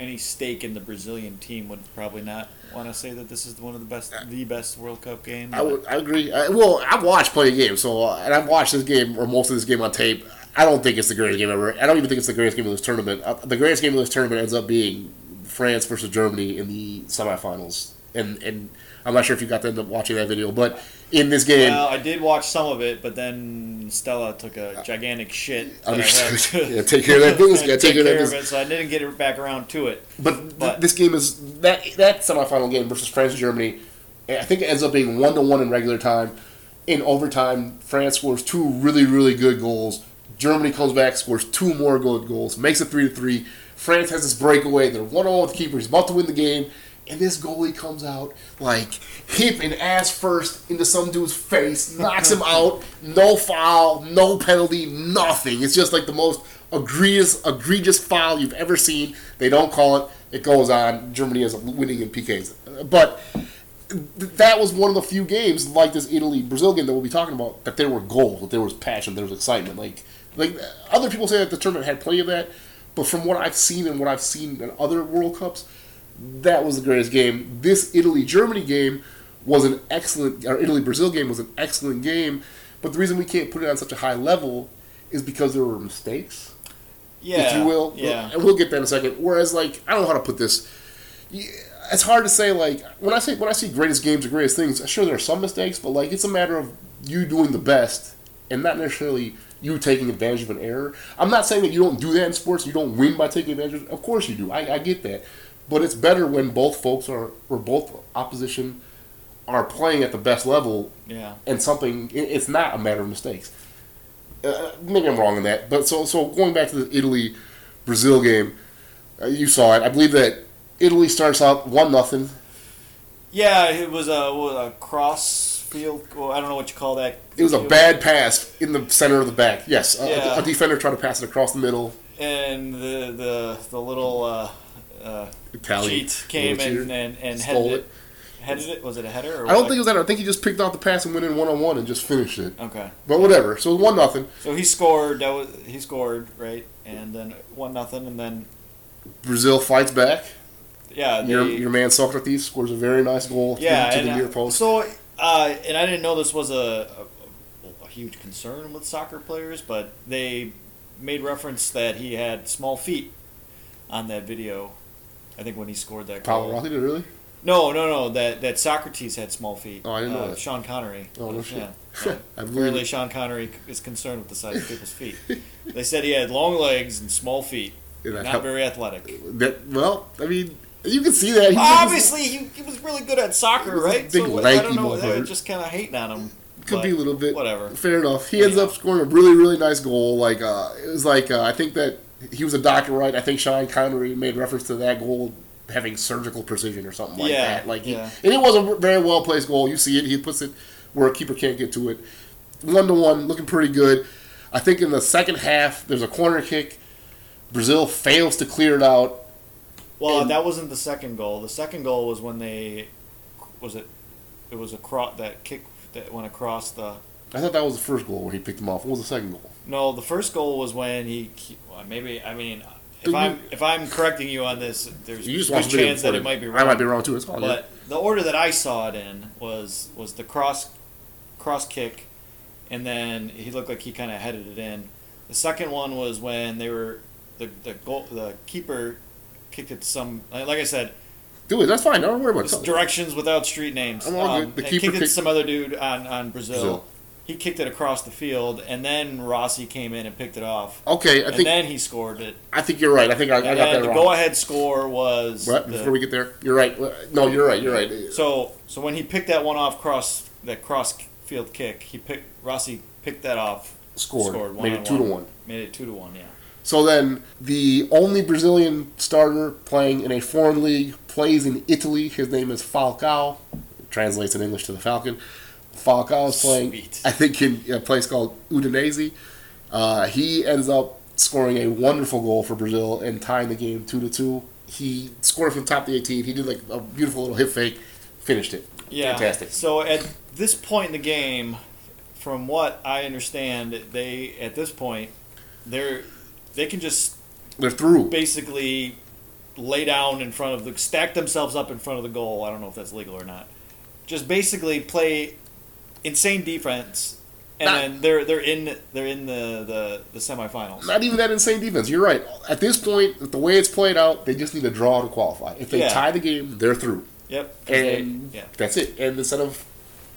any stake in the Brazilian team would probably not want to say that this is one of the best, the best World Cup game. I would. I agree. I, well, I've watched plenty of games, so uh, and I've watched this game or most of this game on tape. I don't think it's the greatest game ever. I don't even think it's the greatest game of this tournament. Uh, the greatest game of this tournament ends up being France versus Germany in the semifinals, and and I'm not sure if you got to end up watching that video, but in this game, Well, I did watch some of it, but then Stella took a gigantic shit. I had Understood. to- Yeah, take care of that business. Gotta take care of that business. it, so I didn't get it back around to it. But, th- this game is that that semifinal game versus France and Germany. Eh, I think it ends up being one to one in regular time. In overtime, France scores two really really good goals. Germany comes back, scores two more good goals, makes it three to three. France has this breakaway. They're one on with the keeper. He's about to win the game, and this goalie comes out like hip and ass first into some dude's face, knocks him out. No foul, no penalty, nothing. It's just like the most egregious egregious foul you've ever seen. They don't call it. It goes on. Germany is winning in PKs, but that was one of the few games like this Italy Brazil game that we'll be talking about that there were goals, that there was passion, there was excitement. Like like other people say that the tournament had plenty of that, but from what I've seen and what I've seen in other World Cups, that was the greatest game. This Italy Germany game was an excellent, or Italy Brazil game was an excellent game. But the reason we can't put it on such a high level is because there were mistakes Yeah, if you will. Yeah, and we'll get that in a second. Whereas, like, I don't know how to put this. It's hard to say. Like, when I say when I see greatest games or greatest things, I sure there are some mistakes, but like it's a matter of you doing the best and not necessarily you taking advantage of an error. I'm not saying that you don't do that in sports. You don't win by taking advantage. Of, of course you do. I, I get that, but it's better when both folks are or both opposition are playing at the best level Yeah. and something it's not a matter of mistakes. Uh, maybe I'm wrong in that, but so so going back to the Italy Brazil game, uh, you saw it. I believe that Italy starts out one nothing. Yeah, it was a, a cross field. Well, I don't know what you call that. It was a bad pass in the center of the back. Yes, a- Yeah. a, a defender tried to pass it across the middle. And the the the little uh, uh, came and and, and headed it. it. Headed it? Was it a header? Or I don't think it was that. I think he just picked off the pass and went in one on one and just finished it. Okay. But whatever. So one nothing. So he scored. That was he scored right, and then one nothing, and then Brazil fights back. yeah, they, Your your man Socrates scores a very nice goal yeah, to, to the near post. So, uh, and I didn't know this was a, a, a huge concern with soccer players, but they made reference that he had small feet on that video. I think when he scored that goal. Did it really? No, no, no. That that Socrates had small feet. Oh, I didn't know uh, that. Sean Connery. Oh, no shit. Yeah. yeah. I Apparently. Sean Connery is concerned with the size of people's feet. They said he had long legs and small feet. Yeah, that Not helped- very athletic. That well, I mean, you can see that. He Obviously, he, he was really good at soccer, right? big, so I lanky don't know. Just kind of hating on him. could be a little bit. Whatever. Fair enough. He ends Yeah. up scoring a really, really nice goal. Like uh, it was like uh, I think that he was a doctor, right? I think Sean Connery made reference to that goal having surgical precision or something like Yeah, that. Like, he, yeah. and it was a very well placed goal. You see it. He puts it where a keeper can't get to it. One to one, looking pretty good. I think in the second half, there's a corner kick. Brazil fails to clear it out. Well, that wasn't the second goal. The second goal was when they was it. It was a cross that kick that went across the. I thought that was the first goal when he picked him off. What was the second goal? No, the first goal was when he. Well, maybe I mean, if I'm you- if I'm correcting you on this, there's You just a watched good the video chance that before it might be wrong. I might be wrong too. It's all good. But the order that I saw it in was was the cross cross kick, and then he looked like he kind of headed it in. The second one was when they were the the goal the keeper kicked it some like I said Do it. That's fine. Don't worry about it. directions without street names. I'm all Um, good. The and keeper kicked it to kicked- some other dude on on Brazil. Brazil. He kicked it across the field, and then Rossi came in and picked it off. Okay, I think and then he scored it. I think you're right. I think I, I got that the wrong. go-ahead score was What? the- Before we get there, you're right. No, you're right. You're right. So so when he picked that one off cross that cross field kick, he picked Rossi picked that off, Scored. scored one Made it two to one. one. made it two to one. Yeah. So then, the only Brazilian starter playing in a foreign league plays in Italy. His name is Falcao. Translates in English to the Falcon. Falcao is playing, Sweet. I think, in a place called Udinese. Uh, he ends up scoring a wonderful goal for Brazil and tying the game two to two. He scored from top of the 18. He did like a beautiful little hip fake, finished it. Yeah. Fantastic. So at this point in the game, from what I understand, they at this point they're they can just They're through. basically lay down in front of the stack themselves up in front of the goal. I don't know if that's legal or not. Just basically play insane defense, and Not- then they're they're in they're in the the, the semifinals. Not even that insane defense. You're right. At this point, the way it's played out, they just need a draw to qualify. If they Yeah. tie the game, they're through. Yep. 'cause they- And yeah, that's it. And instead of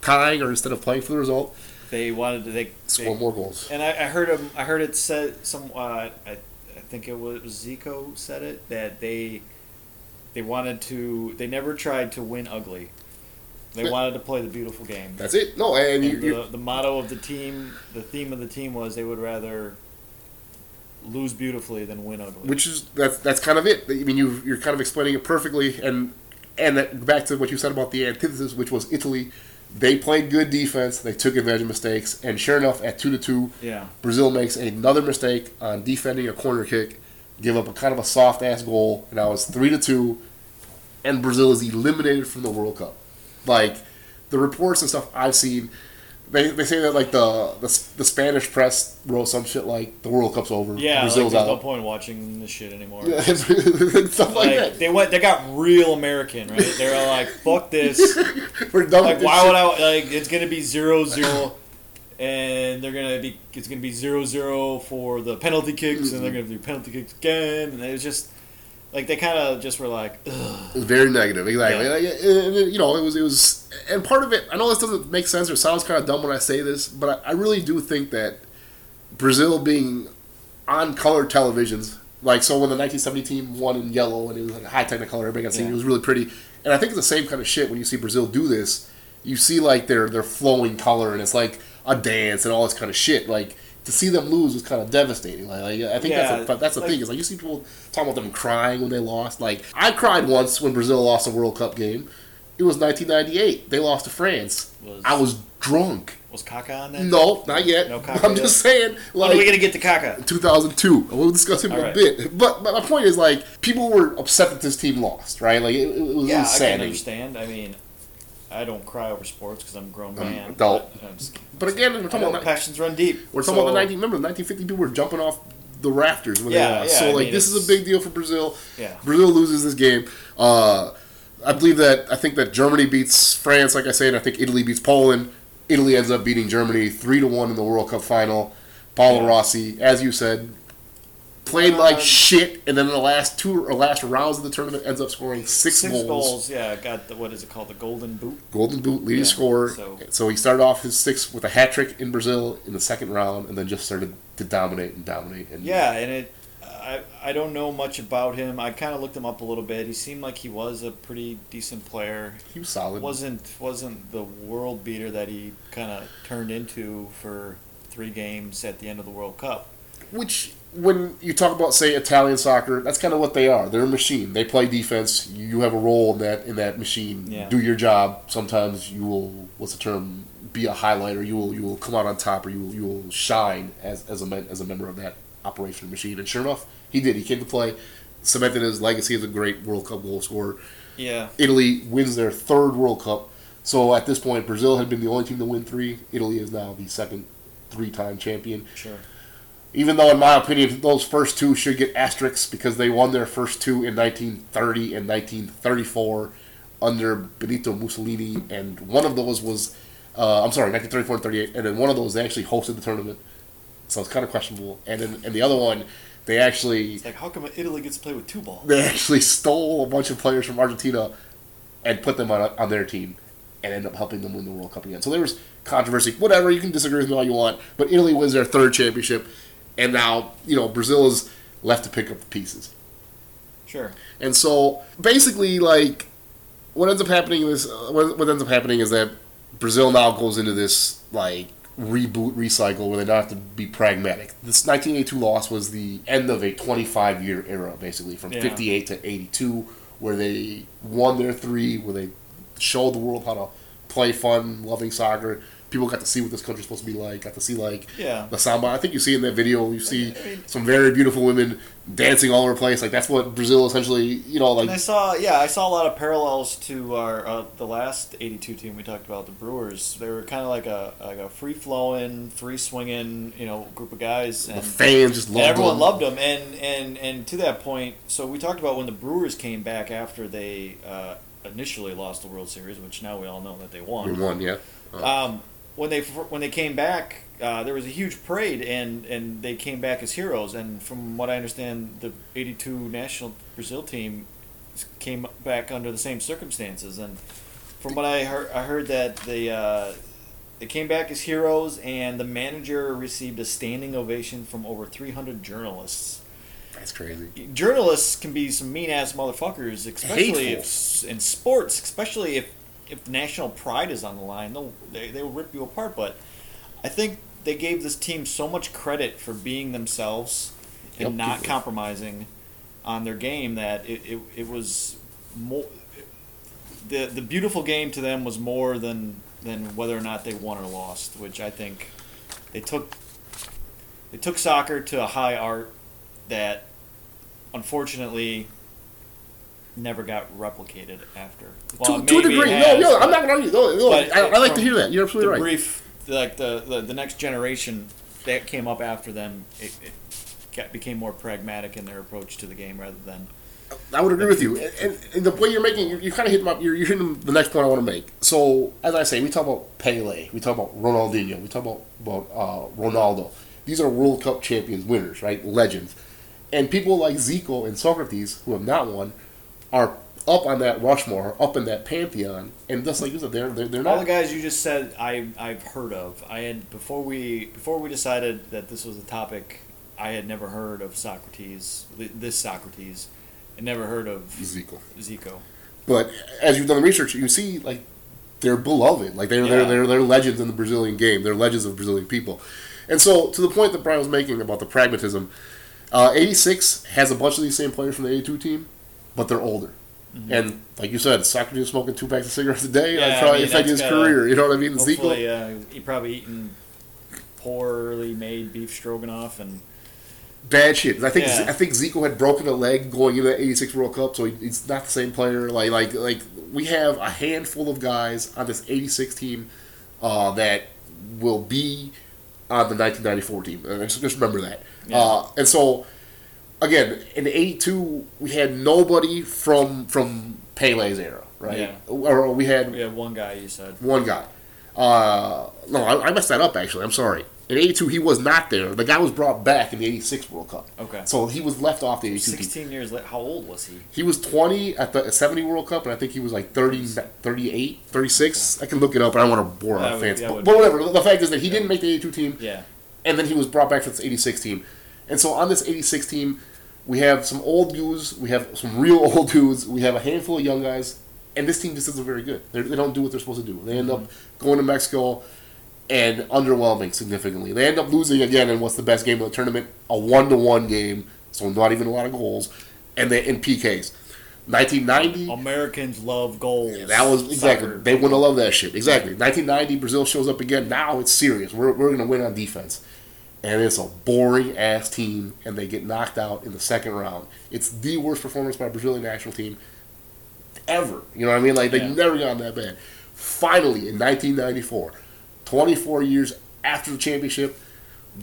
tying or instead of playing for the result, they wanted to they, score they more goals. And I, I heard him. I heard it said some. Uh, I, I think it was Zico said it that they they wanted to. They never tried to win ugly. They wanted to play the beautiful game. That's it. No, and And you, the, the motto of the team, the theme of the team was they would rather lose beautifully than win ugly. which is that's that's kind of it. I mean, you you're kind of explaining it perfectly. And and that, back to what you said about the antithesis, which was Italy. They played good defense. They took advantage of mistakes, and sure enough, at two to two, yeah, Brazil makes another mistake on defending a corner kick, give up a kind of a soft ass goal, and now it's three to two, and Brazil is eliminated from the World Cup. Like the reports and stuff I've seen, they, they say that like the, the the Spanish press wrote some shit like the World Cup's over, yeah. Like, Brazil's there's no out, point watching this shit anymore. Yeah, stuff like, Like, that. they went, they got real American, right? They're like, "Fuck this." We're done like why shit. would I like it's gonna be zero zero and they're gonna be it's gonna be zero zero for the penalty kicks and they're mm-hmm. gonna do penalty kicks again and it was just Like they kind of just were like. Very negative, exactly. Yeah. Like, and, and, you know, it was it was, and part of it. I know this doesn't make sense or sounds kind of dumb when I say this, but I, I really do think that Brazil being on color televisions, like so when the 1970 team won in yellow and it was like a high technicolor, everybody got to see it, it was really pretty. And I think it's the same kind of shit when you see Brazil do this. You see like their their flowing color and it's like a dance and all this kind of shit. Like to see them lose was kind of devastating. Like, like I think Yeah, that's a, that's the like- thing is like you see people talking about them crying when they lost. Like I cried once when Brazil lost a World Cup game. It was 1998. They lost to France. Was- I was drunk. was Kaka on that? No, not yet. No Kaká I'm yet? just saying. When are we gonna get to Kaka? 2002. We'll discuss him in All a bit. But, but my point is like people were upset that this team lost, right? Like it, it was Yeah, I can understand. I mean, I don't cry over sports because I'm a grown I'm man. adult. but I'm just- But again, we're I talking know about passions run deep. We're talking about the So, 19. Remember, the 1950 people were jumping off the rafters when Yeah, they lost. yeah, so I like mean, this is it's- a big deal for Brazil. Yeah. Brazil loses this game. Uh, I believe that I think that Germany beats France, like I said. And I think Italy beats Poland. Italy ends up beating Germany three to one in the World Cup final. Paolo. Rossi, as you said, played like Um, shit, and then in the last two or last rounds of the tournament ends up scoring six, Six goals. goals. Yeah, got the what is it called? The Golden Boot. Golden Boot leading Yeah, scorer. So, so- he started off his six with a hat trick in Brazil in the second round, and then just started to dominate and dominate. And Yeah, and it. I, I don't know much about him. I kind of looked him up a little bit. He seemed like he was a pretty decent player. he was solid. wasn't wasn't the world beater that he kind of turned into for three games at the end of the World Cup. Which, when you talk about say Italian soccer, that's kind of what they are. They're a machine. They play defense. You have a role in that in that machine. Yeah. Do your job. Sometimes you will. What's the term? Be a highlighter. You will. You will come out on top, or you will. You will shine as as a men, as a member of that operation machine. And sure enough, he did. He came to play, cemented his legacy as a great World Cup goal scorer. Yeah, Italy wins their third World Cup. So at this point, Brazil had been the only team to win three. Italy is now the second three-time champion. sure. Even though, in my opinion, those first two should get asterisks because they won their first two in 1930 and 1934 under Benito Mussolini, and one of those was, uh, I'm sorry, 1934 and 38, and then one of those they actually hosted the tournament, so it's kind of questionable. And then, and the other one, they actually It's like how come Italy gets to play with two balls? they actually stole a bunch of players from Argentina and put them on, on their team and ended up helping them win the World Cup again. So there was controversy. Whatever, you can disagree with me all you want, but Italy wins their third championship, and now, you know, Brazil is left to pick up the pieces. Sure. And so basically, like, what ends up happening is uh, what, what ends up happening is that Brazil now goes into this like reboot, recycle, where they now have to be pragmatic. This 1982 loss was the end of a 25 year era, basically from Yeah. 58 to 82, where they won their three, where they showed the world how to play fun, loving soccer. People got to see what this country's supposed to be like. Got to see like Yeah. the samba. I think you see in that video, you see I mean- some very beautiful women dancing all over the place. Like that's what Brazil essentially, you know, like I saw, yeah, I saw a lot of parallels to our uh, the last '82 team we talked about, the Brewers. They were kind of like a like a free flowing, free swinging, you know, group of guys, the fans just and everyone them. loved them. And and and to that point, so we talked about when the Brewers came back after they uh, initially lost the World Series, which now we all know that they We won. won, yeah. Um, when they when they came back, uh, there was a huge parade, and, and they came back as heroes. And from what I understand, the '82 national Brazil team came back under the same circumstances. And from what I heard, I heard that they uh, they came back as heroes, and the manager received a standing ovation from over 300 journalists. That's crazy. Journalists can be some mean ass motherfuckers, especially Hateful. if in sports, especially if if national pride is on the line. They'll they they will rip you apart. But I think they gave this team so much credit for being themselves and Yep. not compromising on their game that it, it, it was more the the beautiful game to them was more than than whether or not they won or lost, which I think they took they took soccer to a high art that unfortunately never got replicated after. Well, to, to a degree. has, no, no, I'm not going to argue. No, no, I, I like to hear that. You're the absolutely right. brief like the, the the next generation that came up after them it, it got, became more pragmatic in their approach to the game rather than I would agree with you. And, and, and the way you're making, you, you kind of hit my, you're, you're hitting the next point I want to make. So, as I say, we talk about Pele, we talk about Ronaldinho, we talk about, about uh, Ronaldo. These are World Cup champions, winners, right? Legends. And people like Zico and Socrates, who have not won, are up on that Rushmore, up in that pantheon, and just like you said, they're they're, they're not All the guys you just said, I I've heard of. I had before we before we decided that this was a topic. I had never heard of Socrates, this Socrates, and never heard of Zico. Zico. But as you've done the research, you see like they're beloved, like they're they're, they're they're legends in the Brazilian game. They're legends of Brazilian people, and so to the point that Brian was making about the pragmatism, uh, '86 has a bunch of these same players from the '82 team, but they're older. And like you said, Socrates was smoking two packs of cigarettes a day. Mm-hmm. Yeah, Yeah, I probably mean, affected his gotta- career. You know what I mean? Zico, Hopefully, uh, he probably eaten poorly made beef stroganoff and bad shit. I think Yeah. I think Zico had broken a leg going into the '86 World Cup, so he, he's not the same player. Like like like we have a handful of guys on this '86 team uh, that will be on the 1994 team. Uh, just, just remember that. Yeah. Uh, and so again, in '82 we had nobody from from Pele's era, right? Yeah. Or we had we had one guy. You said one guy. Uh, no, I, I messed that up actually. I'm sorry. In '82, he was not there. The guy was brought back in the '86 World Cup. Okay. So he was left off the '82 team. sixteen years later. How old was he? He was 20 at the 70 World Cup, and I think he was like 30, 38, 36. I can look it up, but I don't want to bore That our would- fans. But, but whatever. The fact is that he didn't make the '82 team, Yeah. and then he was brought back to the '86 team. And so on this '86 team, we have some old dudes, we have some real old dudes, we have a handful of young guys, and this team just isn't very good. They're, they don't do what they're supposed to do. They end up mm-hmm. going to Mexico and underwhelming significantly. They end up losing again in what's the best game of the tournament, a one to one game, so not even a lot of goals, and they in PKs. 1990. Americans love goals. That was exactly. Soccer. They want to love that shit. Exactly. 1990, Brazil shows up again. Now it's serious. We're, we're going to win on defense. And it's a boring ass team, and they get knocked out in the second round. It's the worst performance by a Brazilian national team ever. You know what I mean? Like, they Yeah. never gotten that bad. Finally, in 1994, 24 years after the championship,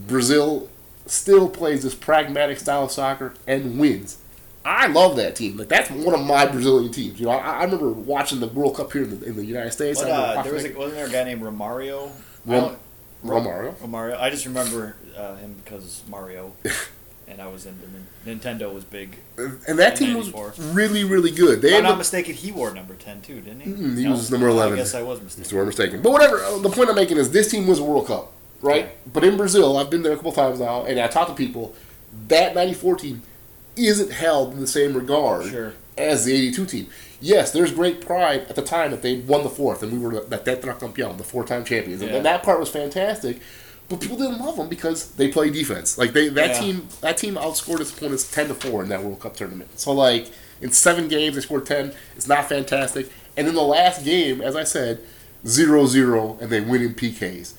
Brazil still plays this pragmatic style of soccer and wins. I love that team. Like that's one of my Brazilian teams. You know, I, I remember watching the World Cup here in the, in the United States. What, I uh, there was a, wasn't there a guy named Romario? Rom- Romario. Romario. I just remember uh, him because Mario, and I was in the Nintendo was big. and that team was really, really good. They if I'm not up, mistaken, he wore number ten too, didn't he? Mm, he was number 11. I guess I was mistaken. we're mistaken, but whatever. uh, The point I'm making is this team was a World Cup, right? Okay. But in Brazil, I've been there a couple times now, and I talked to people. That '94 team isn't held in the same regard Sure. as the '82 team. Yes, there's great pride at the time that they won the fourth, and we were the tetracampeão, the four-time champions, and- Yeah. and that part was fantastic. But people didn't love them because they play defense. Like they that Yeah. team that team outscored its opponents ten to four in that World Cup tournament. So like in seven games they scored ten. It's not fantastic. And in the last game, as I said, 0-0 and they win in PKs.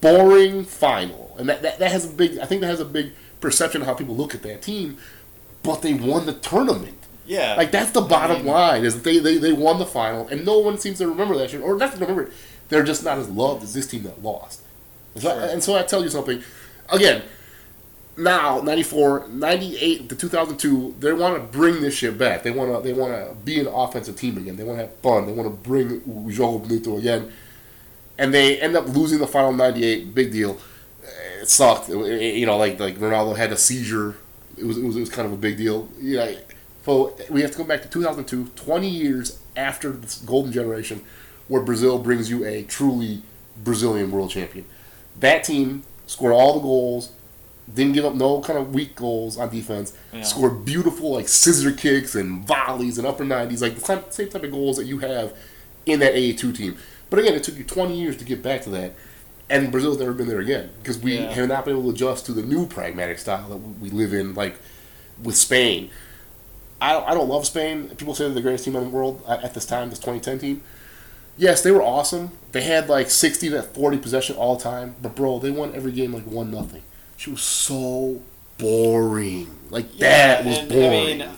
Boring final. And that, that, that has a big I think that has a big perception of how people look at that team. But they won the tournament. Yeah. Like that's the bottom mean- line is they, they they won the final and no one seems to remember that shit or not to remember it. They're just not as loved as this team that lost. And so, Sure. and so I tell you something. Again, now 94, 98 to 2002, they want to bring this shit back. They want to they want to be an offensive team again. They want to have fun. They want to bring Jogo Bonito again. And they end up losing the final 98. Big deal. It sucked. It- it- you know, like like Ronaldo had a seizure. It was, it was it was kind of a big deal. Yeah. So we have to go back to 2002, 20 years after this golden generation, where Brazil brings you a truly Brazilian world champion. That team scored all the goals, didn't give up no kind of weak goals on defense. Yeah. Scored beautiful like scissor kicks and volleys and upper 90s, like the same, same type of goals that you have in that AA2 team. But again, it took you 20 years to get back to that. And Brazil's never been there again because we Yeah. have not been able to adjust to the new pragmatic style that we live in, like with Spain. I don't, I don't love Spain. People say they're the greatest team in the world at, at this time, this 2010 team. Yes, they were awesome. They had like 60 to 40 possession all the time, but bro, they won every game like one nothing. She was so boring. Like that was and, boring. I mean,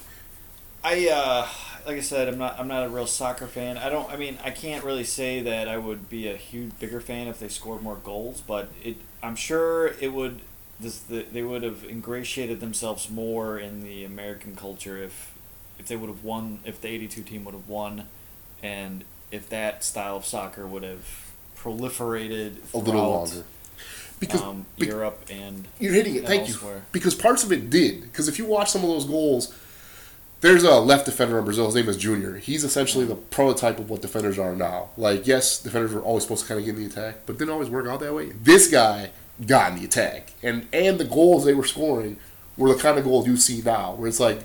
I uh, like I said, I'm not I'm not a real soccer fan. I don't. I mean, I can't really say that I would be a huge bigger fan if they scored more goals, but it. I'm sure it would. This the, they would have ingratiated themselves more in the American culture if if they would have won if the '82 team would have won, and if that style of soccer would have proliferated a little longer. Because- um, be- Europe and You're hitting it. Thank elsewhere. you. Because parts of it did. Because if you watch some of those goals, there's a left defender in Brazil. His name is Junior. He's essentially the prototype of what defenders are now. Like, yes, defenders were always supposed to kind of get in the attack, but didn't always work out that way. This guy got in the attack, and and the goals they were scoring were the kind of goals you see now, where it's like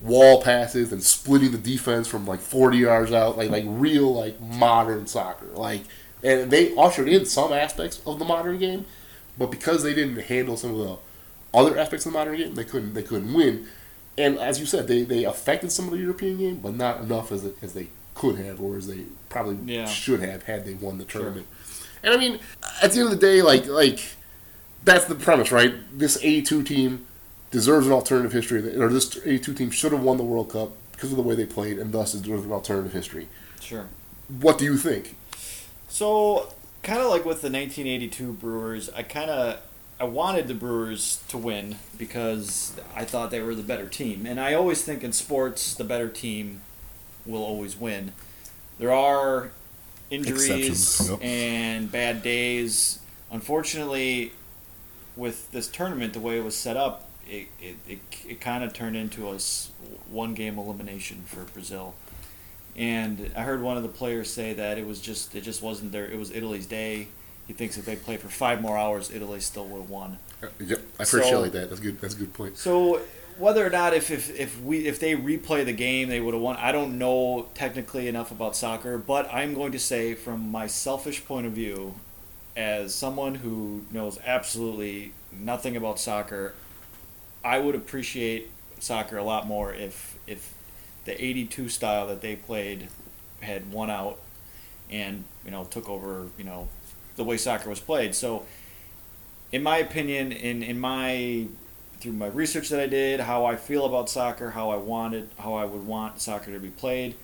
wall passes and splitting the defense from like 40 yards out, like like real like modern soccer. Like, and they ushered in some aspects of the modern game, but because they didn't handle some of the other aspects of the modern game, they couldn't they couldn't win. And as you said, they, they affected some of the European game, but not enough as as they could have, or as they probably Yeah. should have had they won the tournament. And I mean, at the end of the day, like like that's the premise, right? This A two team deserves an alternative history, or this '82 team should have won the World Cup because of the way they played, and thus deserves an alternative history. sure. What do you think? So, kind of like with the 1982 Brewers, I kind of I wanted the Brewers to win because I thought they were the better team, and I always think in sports the better team will always win. There are injuries and bad days. Unfortunately, with this tournament, the way it was set up, it, it, it, it kind of turned into a one game elimination for Brazil. And I heard one of the players say that it was just it just wasn't there. It was Italy's day. He thinks if they played for five more hours, Italy still would have won. Uh, Yep, I've heard So- that. That's good. That's a good point. So whether or not if, if, if we if they replay the game they would have won, I don't know technically enough about soccer, but I'm going to say from my selfish point of view, as someone who knows absolutely nothing about soccer, I would appreciate soccer a lot more if if the 82 style that they played had won out and you know took over you know the way soccer was played. So in my opinion, in in my through my research that I did, how I feel about soccer, how I wanted, how I would want soccer to be played,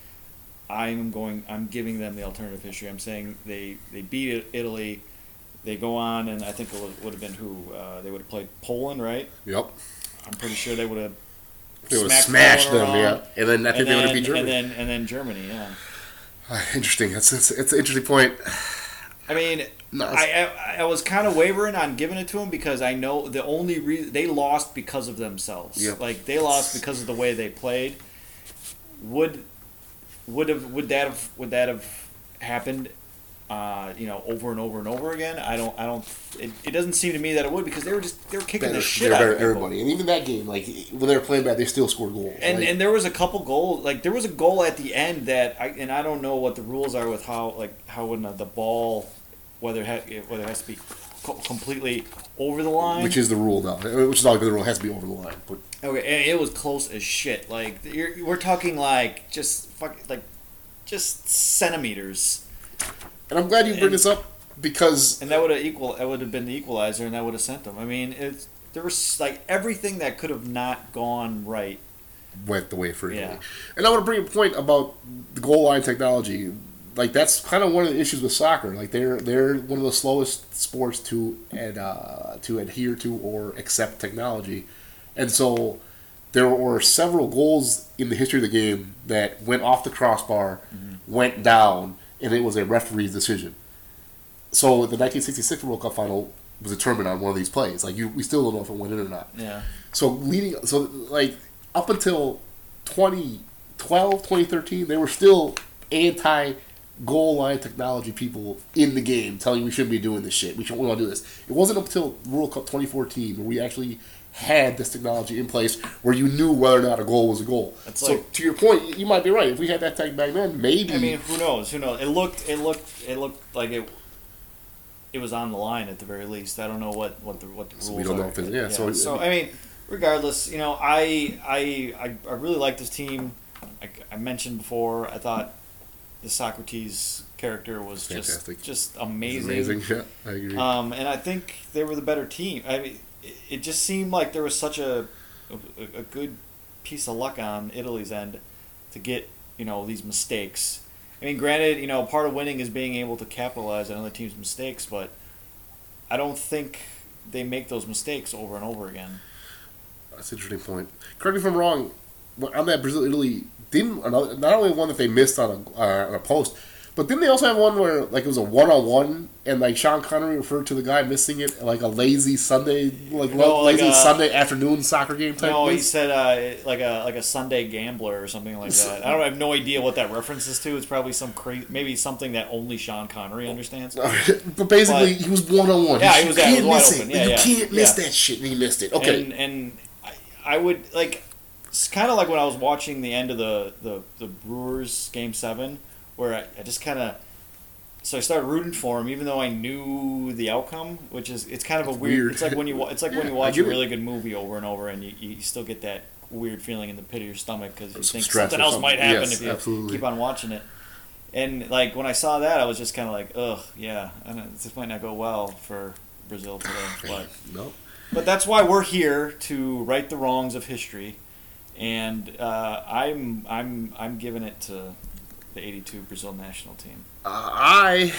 I'm going. I'm giving them the alternative history. I'm saying they they beat Italy. They go on, and I think it would, would have been who uh, they would have played Poland, right? Yep, I'm pretty sure they would have. they would Poland them. Yeah, and then I think and they would have beat Germany. and then and then Germany, yeah. Ah, interesting. That's it's, it's an interesting point. I mean, No, I, I I was kind of wavering on giving it to them because I know the only reason they lost because of themselves. Yep. Like they lost because of the way they played. Would would have would that have would that have happened? Uh, you know, over and over and over again. I don't. I don't. It, it doesn't seem to me that it would because they were just they were kicking Better, the shit out of everybody, and even that game, like when they were playing bad, they still scored goals. And Like, and there was a couple goals like there was a goal at the end that I and I don't know what the rules are with how like how when the, the ball whether it ha- whether it has to be co- completely over the line. which is the rule now. Which is been the rule. It has to be over the line. But okay, and it was close as shit. Like you're, we're talking like just fuck like just centimeters, and I'm glad you bring And- this up because and that would have equal that would have been the equalizer, and that would have sent them. I mean, it's there was like everything that could have not gone right. went the way for Italy. Yeah. And I want to bring a point about the goal line technology. Like that's kind of one of the issues with soccer. Like they're they're one of the slowest sports to ad, uh, to adhere to or accept technology, and so there were several goals in the history of the game that went off the crossbar, went down, and it was a referee's decision. So the 1966 World Cup final was determined on one of these plays. Like you, we still don't know if it went in or not. Yeah. So leading, so like up until 2012, 2013, they were still anti goal line technology people in the game telling you we shouldn't be doing this shit. We shouldn't want to do this. It wasn't until World Cup 2014 where we actually had this technology in place where you knew whether or not a goal was a goal. That's so like- to your point, you might be right. If we had that tech back then, maybe. I mean, who knows? Who knows? It looked, it looked, it looked like it. It was on the line at the very least. I don't know what what the what the rules we don't are. know if it's- yeah, so- so I mean, regardless, you know, I I I, I really like this team. I, I mentioned before, I thought the Socrates character was Fantastic. just just amazing. amazing. Yeah, I agree. Um, and I think they were the better team. I mean, it, it just seemed like there was such a, a a good piece of luck on Italy's end to get you know these mistakes. I mean, granted, you know, part of winning is being able to capitalize on other teams' mistakes, but I don't think they make those mistakes over and over again. That's an interesting point. Correct me if I'm wrong. On that Brazil Italy, didn't not only one that they missed on a uh, on a post, But then they also have one where like it was a one on one, and like Sean Connery referred to the guy missing it like a lazy Sunday, like, No, like lazy a- Sunday afternoon soccer game type. No, he said uh, like a like a Sunday gambler or something like that. I don't I have no idea what that references to. It's probably some crazy, maybe something that only Sean Connery understands. but basically, But- he was one on one. Yeah, he you was- yeah, can't was wide miss open. it. Yeah, you yeah. can't miss that shit, and he missed it. Okay, And and I, I would like it's kind of like when I was watching the end of the the, the Brewers game seven, where I, I just kind of. So I started rooting for him, even though I knew the outcome, which is it's kind of a weird. weird. It's like when you it's like when you watch a really good movie over and over, and you, you still get that weird feeling in the pit of your stomach because you think something else something. might happen Yes, if you absolutely. keep on watching it. And like when I saw that, I was just kind of like, ugh, yeah, I don't, this might not go well for Brazil today, but. no. But that's why we're here to right the wrongs of history, and uh, I'm I'm I'm giving it to the '82 Brazil national team. Uh, I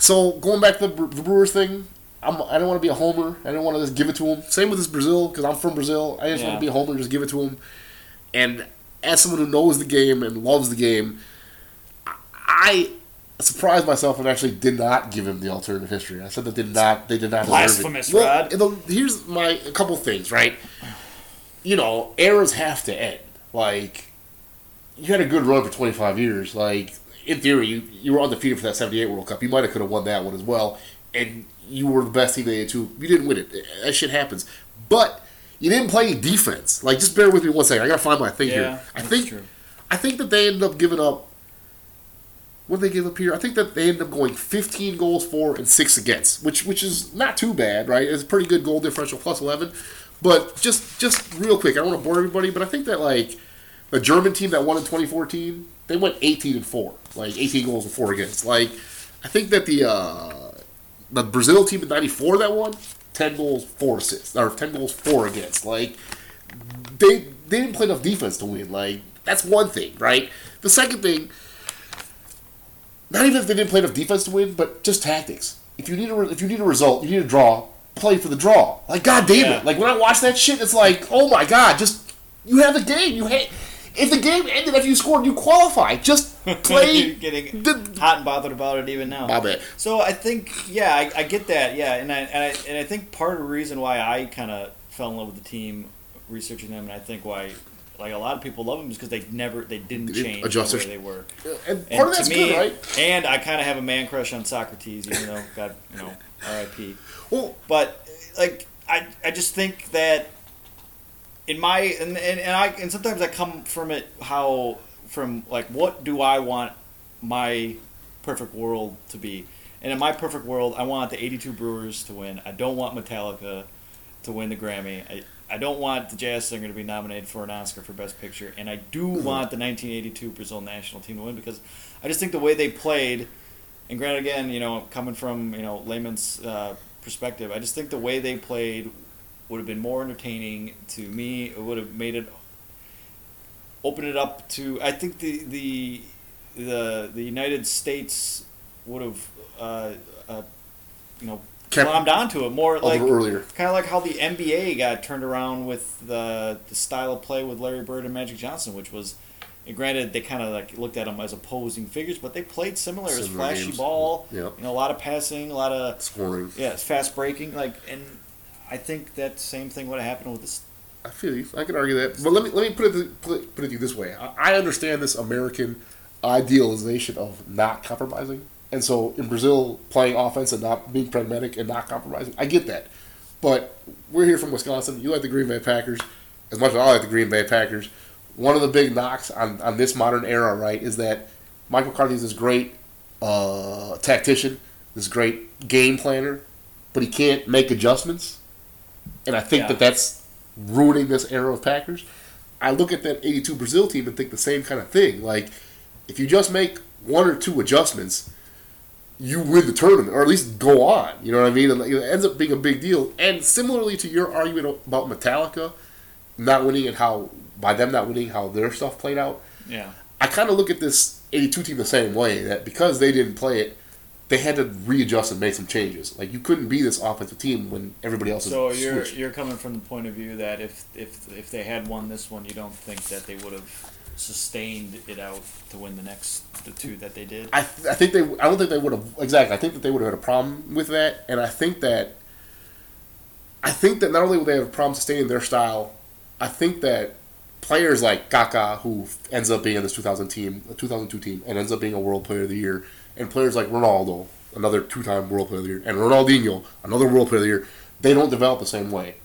so going back to the, the Brewers thing. I'm, I don't want to be a homer. I don't want to just give it to him. Same with this Brazil because I'm from Brazil. I just want to be a homer, and just give it to him. And as someone who knows the game and loves the game, I surprised myself and actually did not give him the alternative history. I said that did not they did not Blasphemous, deserve it. Rod. Well, the- here's my a couple things, right? You know, eras have to end. Like you had a good run for 25 years. Like in theory, you, you were undefeated for that 78 World Cup. You might have could have won that one as well, and you were the best team they the 82. You didn't win it. That shit happens. But you didn't play any defense. Like just bear with me one second. I gotta find my thing Yeah, here. I think true. I think that they ended up giving up. What did they give up here? I think that they ended up going 15 goals for and six against, which which is not too bad, right? It's a pretty good goal differential, plus 11. But just just real quick, I don't want to bore everybody, but I think that like the German team that won in 2014, they went 18 and four, like 18 goals and four against. Like I think that the uh, the Brazil team in '94 that won, 10 goals, four assists, or 10 goals, four against. Like they they didn't play enough defense to win. Like that's one thing, right? The second thing, not even if they didn't play enough defense to win, but just tactics. If you need a if you need a result, you need a draw. Play for the draw. Like God damn Yeah. it! Like when I watch that shit, it's like, oh my god, just you have a game. You had if the game ended after you scored, you qualify. Just play. You're getting the- hot and bothered about it even now. So I think, yeah, I, I get that, yeah, and I, and I and I think part of the reason why I kind of fell in love with the team, researching them, and I think why like a lot of people love them is because they never they didn't change adjust the way they were. And And part of that's to me, good, right? and I kind of have a man crush on Socrates, even though God, you know, R.I.P. Well, But like I, I just think that in my and, and, and I and sometimes I come from it how from like what do I want my perfect world to be? And in my perfect world, I want the '82 Brewers to win. I don't want Metallica to win the Grammy. I, I don't want the Jazz Singer to be nominated for an Oscar for Best Picture, and I do want the 1982 Brazil national team to win because I just think the way they played, and granted, again, you know, coming from you know layman's uh, perspective, I just think the way they played would have been more entertaining to me. It would have made it open it up to. I think the the the the United States would have uh, uh, you know Kept- glommed onto it more like earlier. kind of like how the NBA got turned around with the the style of play with Larry Bird and Magic Johnson, which was. And granted, they kind of like looked at them as opposing figures, but they played similar. Similar flashy games. ball, Yep. you know, a lot of passing, a lot of Scoring. yeah, it's fast breaking. Like, and I think that same thing would have happened with this. I feel you. I can argue that, but let me let me put it put it, put it to you this way. I, I understand this American idealization of not compromising, and so in Brazil playing offense and not being pragmatic and not compromising, I get that. But we're here from Wisconsin. You like the Green Bay Packers as much as I like the Green Bay Packers. One of the big knocks on, on this modern era, right, is that Michael McCarthy is this great uh, tactician, this great game planner, but he can't make adjustments. And I think Yeah. that that's ruining this era of Packers. I look at that 82 Brazil team and think the same kind of thing. Like, if you just make one or two adjustments, you win the tournament, or at least go on. You know what I mean? And it ends up being a big deal. And similarly to your argument about Metallica not winning and how, by them not winning, how their stuff played out, Yeah, I kind of look at this 82 team the same way that because they didn't play it they had to readjust and make some changes. Like you couldn't be this offensive team when everybody else is. So is you're switched. you're coming from the point of view that if if if they had won this one, you don't think that they would have sustained it out to win the next the two that they did. I, th- I think they. I don't think they would have exactly. I think that they would have had a problem with that, and I think that. I think that not only would they have a problem sustaining their style, I think that players like Kaká, who ends up being in this 2000 team, a 2002 team, and ends up being a World Player of the Year, and players like Ronaldo, another two-time World Player of the Year, and Ronaldinho, another World Player of the Year, they don't develop the same way.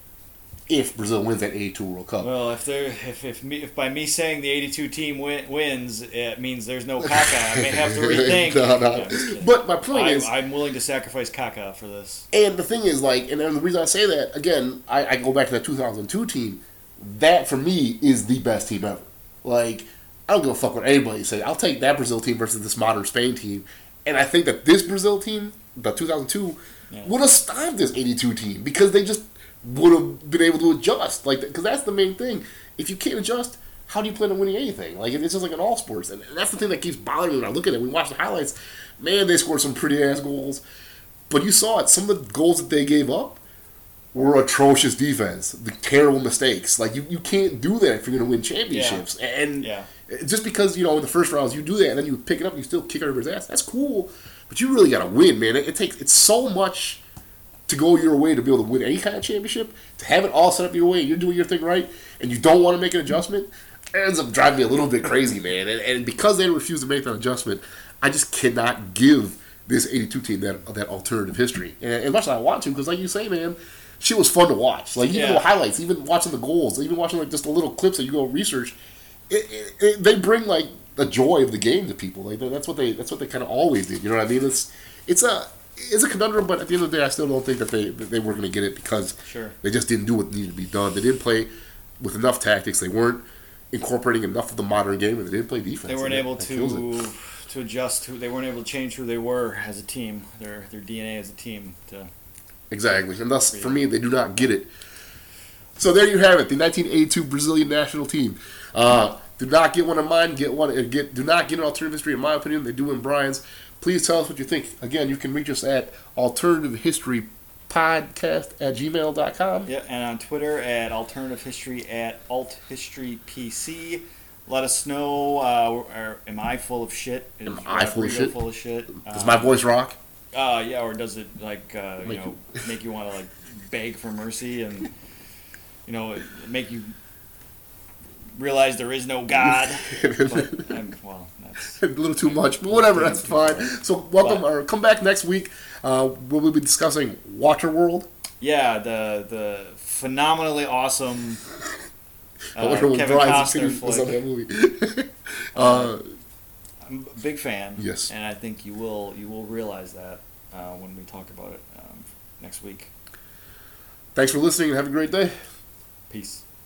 If Brazil wins that 82 World Cup, Well, if they're if if, me, if by me saying the '82 team win, wins, it means there's no Kaká. I may have to rethink. No, no. Yeah, I'm just kidding. but my point I, is, I'm willing to sacrifice Kaká for this. And the thing is, like, and then the reason I say that again, I, I go back to that 2002 team. That for me is the best team ever. Like, I don't give a fuck what anybody says. I'll take that Brazil team versus this modern Spain team, and I think that this Brazil team, the 2002, Yeah. would have stopped this 82 team because they just would have been able to adjust. Like, because that's the main thing. If you can't adjust, how do you plan on winning anything? Like, it's just like in all sports, and that's the thing that keeps bothering me when I look at it. We watch the highlights. Man, they scored some pretty ass goals. But you saw it. Some of the goals that they gave up were atrocious defense. The terrible mistakes. Like you, you can't do that if you're going to win championships. And Yeah. Just because you know in the first rounds you do that and then you pick it up and you still kick everybody's ass. That's cool. But you really got to win, man. It, it takes it's so much to go your way to be able to win any kind of championship. To have it all set up your way, you're doing your thing right, and you don't want to make an adjustment. Ends up driving me a little bit crazy, man. And, and because they refuse to make that adjustment, I just cannot give this 82 team that that alternative history. And as much as I want to, because like you say, man, she was fun to watch. Like even Yeah. the highlights, even watching the goals, even watching like just the little clips that you go research, it, it, it, they bring like the joy of the game to people. Like that's what they that's what they kind of always did. You know what I mean? It's it's a it's a conundrum, but at the end of the day, I still don't think that they that they were going to get it because Sure. they just didn't do what needed to be done. They didn't play with enough tactics. They weren't incorporating enough of the modern game, and they didn't play defense. They weren't able that to to adjust. Who they weren't able to change who they were as a team. Their their DNA as a team. To Exactly, and thus for me, they do not get it. So there you have it, the 1982 Brazilian national team. Uh, do not get one of mine. Get one. uh, Get do not get an alternative history. In my opinion, they do in Brian's. Please tell us what you think. Again, you can reach us at alternative history podcast at gmail.com. yeah, and on Twitter at alternative history at alt history PC. Let us know. Uh, or, am I full of shit? Is Am I full of shit? Full of shit. Does Uh, my voice rock? Uh, yeah, or does it like uh, you know make you want to like beg for mercy and you know make you realize there is no God? but I'm, well, that's a little too much, but whatever, that's fine. So welcome or come back next week. Uh, where we'll be discussing Waterworld. yeah the the phenomenally awesome uh, Kevin Costner opinion was on flick. uh, I'm a big fan. Yes. and I think you will you will realize that uh, when we talk about it um, next week. thanks for listening and have a great day. Peace.